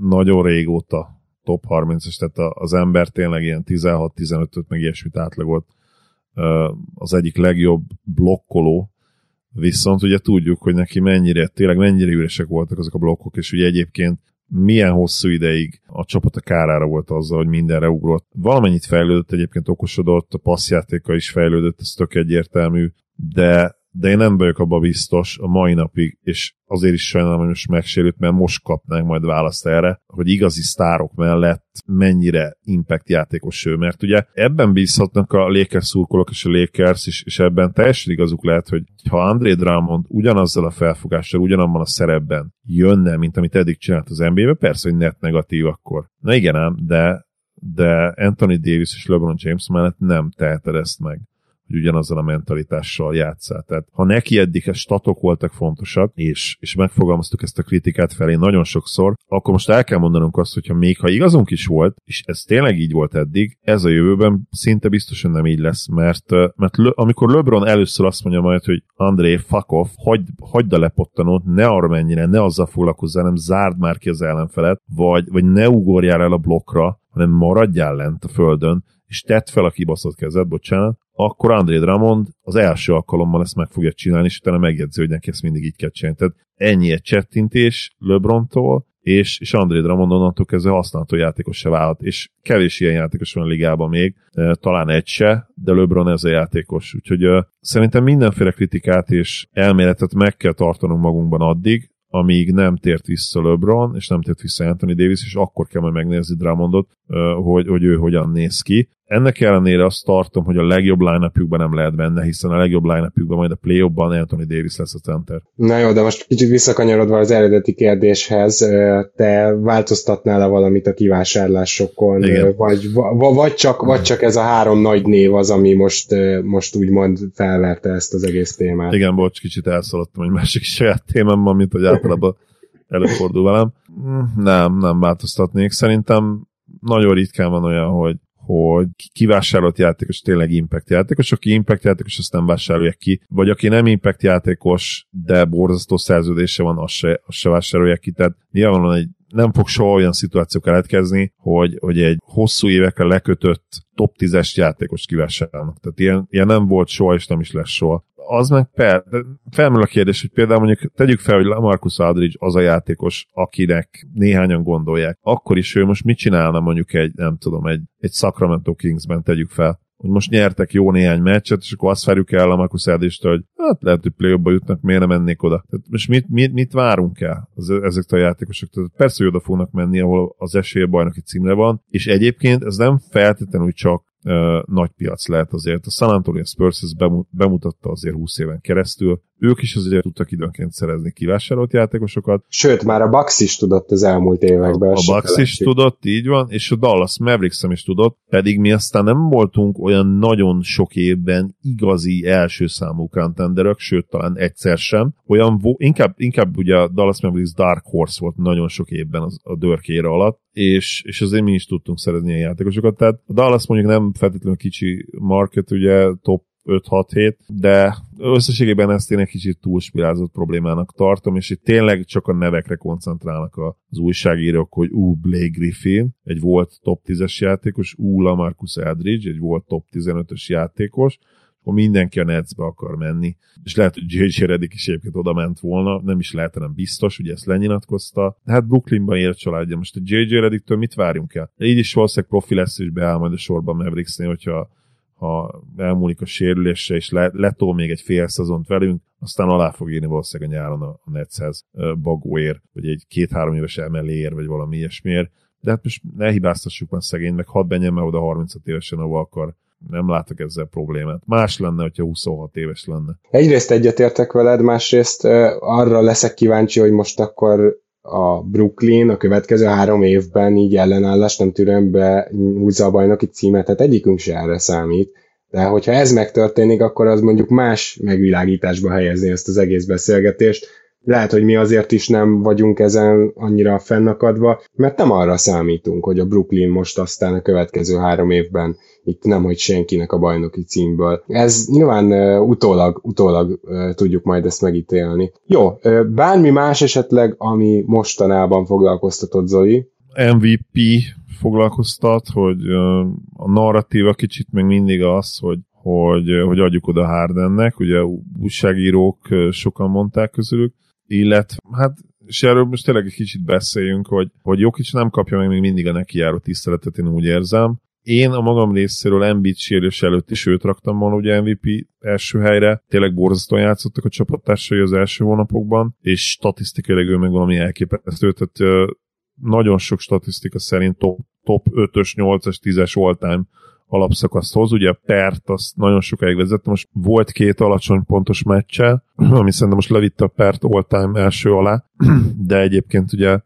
nagyon régóta top 30-es, tehát az ember tényleg ilyen 16-15-öt meg ilyesmit átlagolt az egyik legjobb blokkoló, viszont ugye tudjuk, hogy neki mennyire, tényleg mennyire üresek voltak azok a blokkok, és ugye egyébként milyen hosszú ideig a csapat a kárára volt azzal, hogy mindenre ugrott. Valamennyit fejlődött, egyébként okosodott, a passzjátéka is fejlődött, ez tök egyértelmű, de de én nem vagyok abba biztos a mai napig, és azért is sajnálom, hogy most megsérült, mert most kapnánk majd választ erre, hogy igazi sztárok mellett mennyire impact játékos ő, mert ugye ebben bízhatnak a Lakers szurkolók és a Lakers, és, és ebben teljesen igazuk lehet, hogy ha André Drummond ugyanazzal a felfogással, ugyanabban a szerepben jönne, mint amit eddig csinált az NBA-be, persze, hogy net negatív akkor. Na igen ám, de de Anthony Davis és LeBron James mellett nem teheted ezt meg hogy ugyanazzal a mentalitással játszál. Tehát ha neki eddig a statok voltak fontosak, és, és megfogalmaztuk ezt a kritikát felé nagyon sokszor, akkor most el kell mondanunk azt, hogyha még ha igazunk is volt, és ez tényleg így volt eddig, ez a jövőben szinte biztosan nem így lesz, mert, mert le, amikor LeBron először azt mondja majd, hogy André, fuck off, hagyd, hagyd a lepottanót, ne arra mennyire, ne azzal foglalkozzál, nem zárd már ki az ellenfelet, vagy, vagy ne ugorjál el a blokkra, hanem maradjál lent a földön, és tett fel a kibaszott kezed, bocsánat, akkor André Drummond az első alkalommal ezt meg fogja csinálni, és utána megjegyzi, hogy neki ezt mindig így kell csinálni. Tehát ennyi egy csettintés LeBrontól, és, és André Drummond onnantól kezdve használható játékos se válhat, és kevés ilyen játékos van a ligában még, e, talán egy se, de LeBron ez a játékos, úgyhogy uh, szerintem mindenféle kritikát és elméletet meg kell tartanunk magunkban addig, amíg nem tért vissza LeBron, és nem tért vissza Anthony Davis, és akkor kell majd megnézni Drummondot, hogy, hogy ő hogyan néz ki. Ennek ellenére azt tartom, hogy a legjobb line nem lehet benne, hiszen a legjobb line majd a play ban Anthony Davis lesz a center. Na jó, de most kicsit visszakanyarodva az eredeti kérdéshez, te változtatnál-e valamit a kivásárlásokon, Igen. vagy, vagy, csak, vagy csak ez a három nagy név az, ami most, most úgymond felverte ezt az egész témát? Igen, bocs, kicsit elszaladtam egy másik *laughs* saját témámmal, mint hogy általában előfordul velem. Nem, nem változtatnék. Szerintem nagyon ritkán van olyan, hogy hogy kivásárolt játékos tényleg impact játékos, aki impact játékos, azt nem vásárolják ki, vagy aki nem impact játékos, de borzasztó szerződése van, azt se, azt se vásárolják ki, tehát nyilvánvalóan egy nem fog soha olyan szituáció keletkezni, hogy, hogy egy hosszú évekre lekötött top 10-es játékos kivásárolnak. Tehát ilyen, ilyen nem volt soha, és nem is lesz soha az meg per, felmerül a kérdés, hogy például mondjuk tegyük fel, hogy Marcus Aldridge az a játékos, akinek néhányan gondolják, akkor is ő most mit csinálna mondjuk egy, nem tudom, egy, egy Sacramento Kingsben tegyük fel hogy most nyertek jó néhány meccset, és akkor azt várjuk el a Marcus Erdéstől, hogy hát lehet, hogy play jutnak, miért nem mennék oda. Tehát most mit, mit, mit várunk el az, ezektől a játékosoktól? Persze, hogy oda fognak menni, ahol az esély bajnoki címre van, és egyébként ez nem feltétlenül csak uh, nagy piac lehet azért. A San Antonio Spurs ezt bemutatta azért 20 éven keresztül. Ők is azért tudtak időnként szerezni kivásárolt játékosokat. Sőt, már a Bucks is tudott az elmúlt években. A, a Bucks is tudott, így van, és a Dallas Mavericks is tudott, pedig mi aztán nem voltunk olyan nagyon sok évben igazi első számú contenderök, sőt, talán egyszer sem. Olyan, inkább, inkább ugye a Dallas Mavericks Dark Horse volt nagyon sok évben az, a dörkére alatt, és, és azért mi is tudtunk szerezni ilyen játékosokat. Tehát a Dallas mondjuk nem feltétlenül kicsi market, ugye top 5-6-7, de összességében ezt én egy kicsit túlspirázott problémának tartom, és itt tényleg csak a nevekre koncentrálnak az újságírók, hogy ú, Blake Griffin, egy volt top 10-es játékos, ú, Lamarcus Eldridge, egy volt top 15-ös játékos, akkor mindenki a Netsbe akar menni. És lehet, hogy J.J. Redick is egyébként oda ment volna, nem is lehet, nem biztos, ugye ezt lenyilatkozta. Hát Brooklynban élt családja. Most a J.J. Redicktől mit várjunk el? Így is valószínűleg profi lesz, és beáll majd a sorban Mavericksnél, hogyha ha elmúlik a sérülése, és le, letol még egy fél szezont velünk, aztán alá fog írni valószínűleg a nyáron a, a Netshez bagóér, vagy egy két-három éves emelér, vagy valami ilyesmiért. De hát most ne hibáztassuk már szegény, meg hadd menjen már oda 35 évesen, ahol akar nem látok ezzel problémát. Más lenne, hogyha 26 éves lenne. Egyrészt egyetértek veled, másrészt arra leszek kíváncsi, hogy most akkor a Brooklyn a következő három évben így ellenállás nem türelmbe húzza a bajnoki címet, tehát egyikünk se erre számít. De hogyha ez megtörténik, akkor az mondjuk más megvilágításba helyezni ezt az egész beszélgetést, lehet, hogy mi azért is nem vagyunk ezen annyira fennakadva, mert nem arra számítunk, hogy a Brooklyn most aztán a következő három évben itt nem hogy senkinek a bajnoki címből. Ez nyilván uh, utólag, utólag uh, tudjuk majd ezt megítélni. Jó, uh, bármi más esetleg, ami mostanában foglalkoztatott Zoli? MVP foglalkoztat, hogy a narratíva kicsit még mindig az, hogy hogy, hogy adjuk oda Hardennek, ugye újságírók sokan mondták közülük, illetve hát és erről most tényleg egy kicsit beszéljünk, hogy, hogy Jokic nem kapja meg még mindig a neki járó tiszteletet, én úgy érzem. Én a magam részéről Embiid sérülés előtt is őt raktam volna ugye MVP első helyre. Tényleg borzasztóan játszottak a csapattársai az első hónapokban, és statisztikailag ő meg valami elképesztő, tehát nagyon sok statisztika szerint top, top 5-ös, 8-as, 10-es all-time alapszakaszt hoz. Ugye a Pert azt nagyon sokáig vezette, most volt két alacsony pontos meccse, *clears throat* ami szerintem most levitte a Pert all-time első alá, *clears throat* de egyébként ugye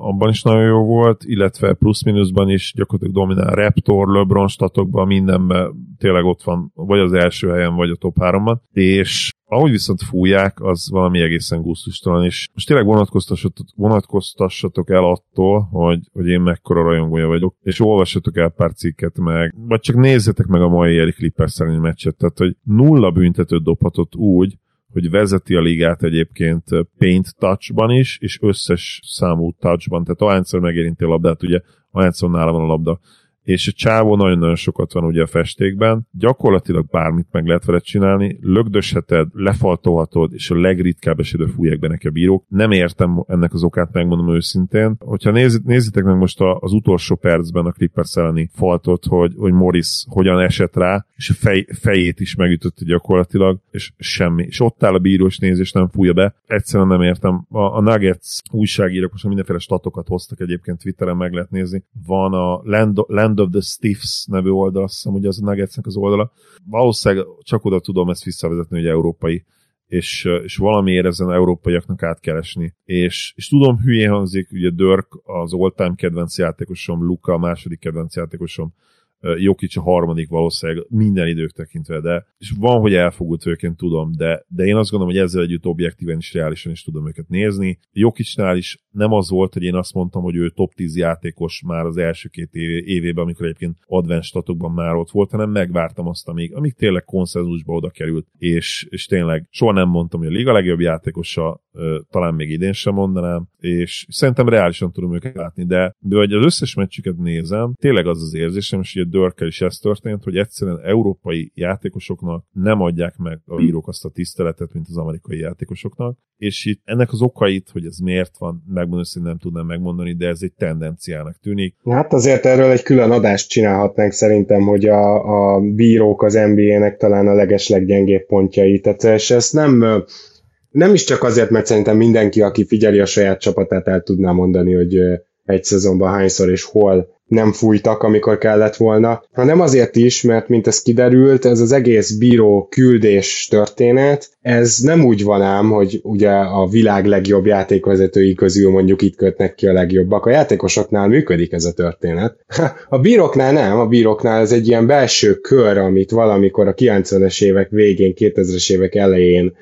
abban is nagyon jó volt, illetve plusz-minuszban is gyakorlatilag dominál Raptor, LeBron statokban, mindenben tényleg ott van, vagy az első helyen, vagy a top 3-ban, és ahogy viszont fújják, az valami egészen gusztustalan, és most tényleg vonatkoztassatok, vonatkoztassatok el attól, hogy, hogy én mekkora rajongója vagyok, és olvassatok el pár cikket meg, vagy csak nézzetek meg a mai Eric Clippers szerint meccset, tehát hogy nulla büntetőt dobhatott úgy, hogy vezeti a ligát egyébként paint touchban is, és összes számú touchban, tehát ahányszor megérinti a labdát, ugye ahányszor nála van a labda, és a csávó nagyon-nagyon sokat van ugye a festékben, gyakorlatilag bármit meg lehet vele csinálni, lögdösheted, lefaltolhatod, és a legritkább esetben fújják be neki a bírók. Nem értem ennek az okát, megmondom őszintén. Hogyha néz, nézzétek meg most az utolsó percben a Clippers elleni faltot, hogy, hogy Morris hogyan esett rá, és a fej, fejét is megütötte gyakorlatilag, és semmi. És ott áll a bíró, és néz, nem fújja be. Egyszerűen nem értem. A, a Nuggets újságírók most mindenféle statokat hoztak egyébként Twitteren, meg lehet nézni. Van a Land, Land Land of the Stiffs nevű oldal, azt hiszem, hogy az a Nuggetsnek az oldala. Valószínűleg csak oda tudom ezt visszavezetni, hogy európai és, és valamiért ezen európaiaknak át kell esni. És, és tudom, hülyén hangzik, ugye Dirk az all-time kedvenc játékosom, Luka a második kedvenc játékosom, Jokic a harmadik valószínűleg minden idők tekintve, de és van, hogy elfogult őként tudom, de, de én azt gondolom, hogy ezzel együtt objektíven is reálisan is tudom őket nézni. Jokicnál is nem az volt, hogy én azt mondtam, hogy ő top 10 játékos már az első két év, évében, amikor egyébként advanced statokban már ott volt, hanem megvártam azt, amíg, amíg tényleg konszenzusba oda került, és, és tényleg soha nem mondtam, hogy a liga legjobb játékosa, talán még idén sem mondanám, és szerintem reálisan tudom őket látni, de hogy az összes meccsüket nézem, tényleg az az érzésem, és ugye Dörkel is ez történt, hogy egyszerűen európai játékosoknak nem adják meg a bírók azt a tiszteletet, mint az amerikai játékosoknak, és itt ennek az okait, hogy ez miért van, megmondani, hogy nem tudnám megmondani, de ez egy tendenciának tűnik. Hát azért erről egy külön adást csinálhatnánk szerintem, hogy a, a bírók az NBA-nek talán a legesleggyengébb pontjai, tehát és ezt nem nem is csak azért, mert szerintem mindenki, aki figyeli a saját csapatát, el tudná mondani, hogy egy szezonban hányszor és hol nem fújtak, amikor kellett volna, hanem azért is, mert mint ez kiderült, ez az egész bíró küldés történet, ez nem úgy van ám, hogy ugye a világ legjobb játékvezetői közül mondjuk itt kötnek ki a legjobbak. A játékosoknál működik ez a történet. *laughs* A bíróknál nem, a bíróknál ez egy ilyen belső kör, amit valamikor a 90-es évek végén, 2000-es évek elején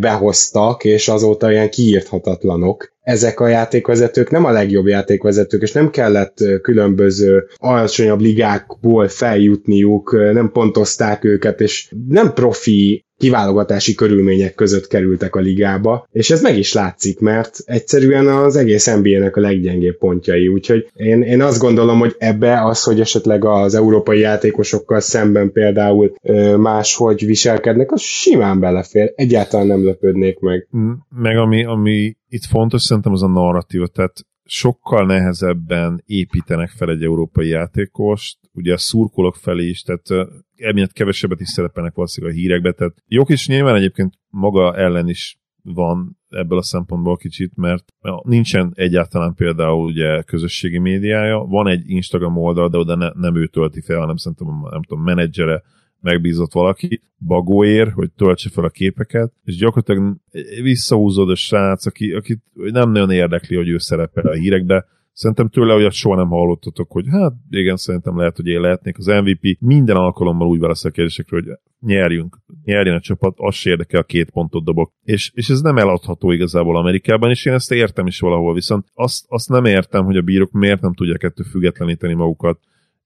behoztak, és azóta ilyen kiírthatatlanok. Ezek a játékvezetők nem a legjobb játékvezetők, és nem kellett különböző alacsonyabb ligákból feljutniuk, nem pontozták őket, és nem profi kiválogatási körülmények között kerültek a ligába, és ez meg is látszik, mert egyszerűen az egész NBA-nek a leggyengébb pontjai, úgyhogy én, én azt gondolom, hogy ebbe az, hogy esetleg az európai játékosokkal szemben például máshogy viselkednek, az simán belefér, egyáltalán nem lepődnék meg. Meg ami, ami itt fontos szerintem az a narratíva, tehát sokkal nehezebben építenek fel egy európai játékost, ugye a szurkolók felé is, tehát emiatt kevesebbet is szerepelnek valószínűleg a hírekbe, tehát jók is nyilván egyébként maga ellen is van ebből a szempontból kicsit, mert nincsen egyáltalán például ugye közösségi médiája, van egy Instagram oldal, de oda ne, nem ő tölti fel, hanem szerintem nem tudom, menedzsere megbízott valaki, bagóér, hogy töltse fel a képeket, és gyakorlatilag visszahúzod a srác, aki, akit nem nagyon érdekli, hogy ő szerepel a hírekbe, Szerintem tőle olyat soha nem hallottatok, hogy hát igen, szerintem lehet, hogy én lehetnék az MVP. Minden alkalommal úgy válasz a kérdésekről, hogy nyerjünk, nyerjen a csapat, az se érdekel, két pontot dobok. És, és ez nem eladható igazából Amerikában, és én ezt értem is valahol, viszont azt, azt nem értem, hogy a bírók miért nem tudják ettől függetleníteni magukat,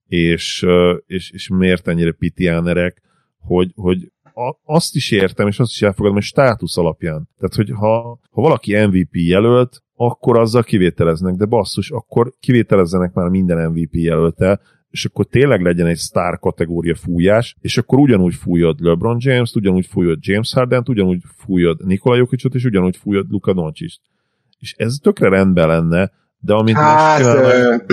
és, és, és miért ennyire pitiánerek, hogy, hogy azt is értem, és azt is elfogadom, hogy státusz alapján. Tehát, hogy ha, ha valaki MVP jelölt, akkor azzal kivételeznek, de basszus, akkor kivételezzenek már minden MVP jelölte, és akkor tényleg legyen egy sztár kategória fújás, és akkor ugyanúgy fújod LeBron James, ugyanúgy fújod James Harden, ugyanúgy fújod Nikola Jokicot, és ugyanúgy fújod Luka Doncic. És ez tökre rendben lenne, de amit hát, most *clears throat* csinálnak...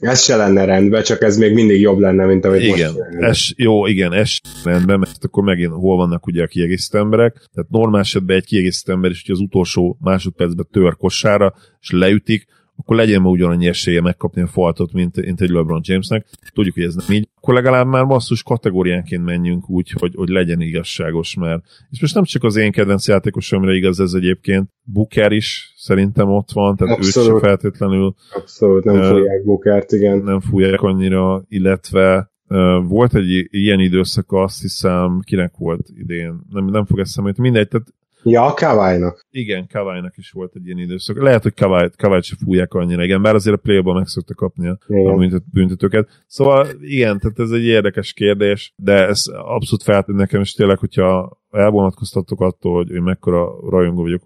ez se lenne rendben, csak ez még mindig jobb lenne, mint amit igen, most ez, Jó, igen, ez rendben, mert akkor megint hol vannak ugye a kiegészítő emberek, tehát normál esetben egy kiegészítő ember is, hogy az utolsó másodpercben tör kossára, és leütik, akkor legyen ma ugyanannyi esélye megkapni a faltot, mint, mint egy LeBron Jamesnek. Tudjuk, hogy ez nem így. Akkor legalább már basszus kategóriánként menjünk úgy, hogy, hogy legyen igazságos, mert és most nem csak az én kedvenc játékosomra igaz ez egyébként, Booker is szerintem ott van, tehát Abszolút. őt sem feltétlenül Abszolút, nem uh, fújják Bookert, igen. Nem fújják annyira, illetve uh, volt egy ilyen időszak, azt hiszem, kinek volt idén, nem, nem fog eszembe mindegy, tehát Ja, Kaválynak. Igen, Kaválynak is volt egy ilyen időszak. Lehet, hogy Kavályt, Kavályt se fújják annyira, igen, bár azért a play meg szokta kapni a, a büntetőket. Szóval igen, tehát ez egy érdekes kérdés, de ez abszolút feltűnt nekem, és tényleg, hogyha elvonatkoztatok attól, hogy én mekkora rajongó vagyok.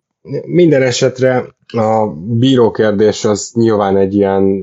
Minden esetre a bíró kérdés az nyilván egy ilyen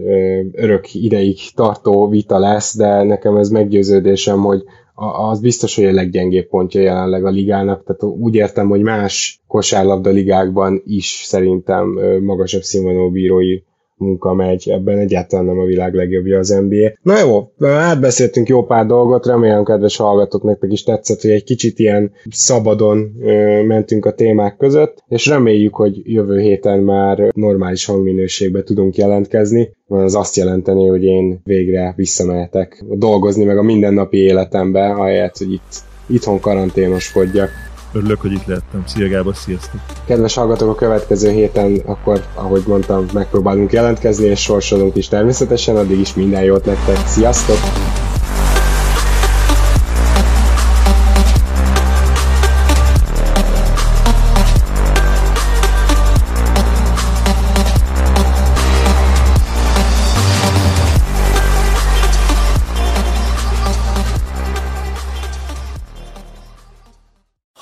örök ideig tartó vita lesz, de nekem ez meggyőződésem, hogy az biztos, hogy a leggyengébb pontja jelenleg a ligának, tehát úgy értem, hogy más kosárlabda ligákban is szerintem magasabb színvonalú bírói munka megy, ebben egyáltalán nem a világ legjobbja az NBA. Na jó, átbeszéltünk jó pár dolgot, remélem kedves hallgatók nektek is tetszett, hogy egy kicsit ilyen szabadon ö, mentünk a témák között, és reméljük, hogy jövő héten már normális hangminőségbe tudunk jelentkezni. Az azt jelenteni, hogy én végre visszamehetek dolgozni meg a mindennapi életembe, ahelyett, hogy itt itthon karanténoskodjak. Örülök, hogy itt lettem. Szia Gábor, sziasztok! Kedves hallgatók, a következő héten akkor, ahogy mondtam, megpróbálunk jelentkezni, és sorsolunk is természetesen, addig is minden jót nektek. Sziasztok!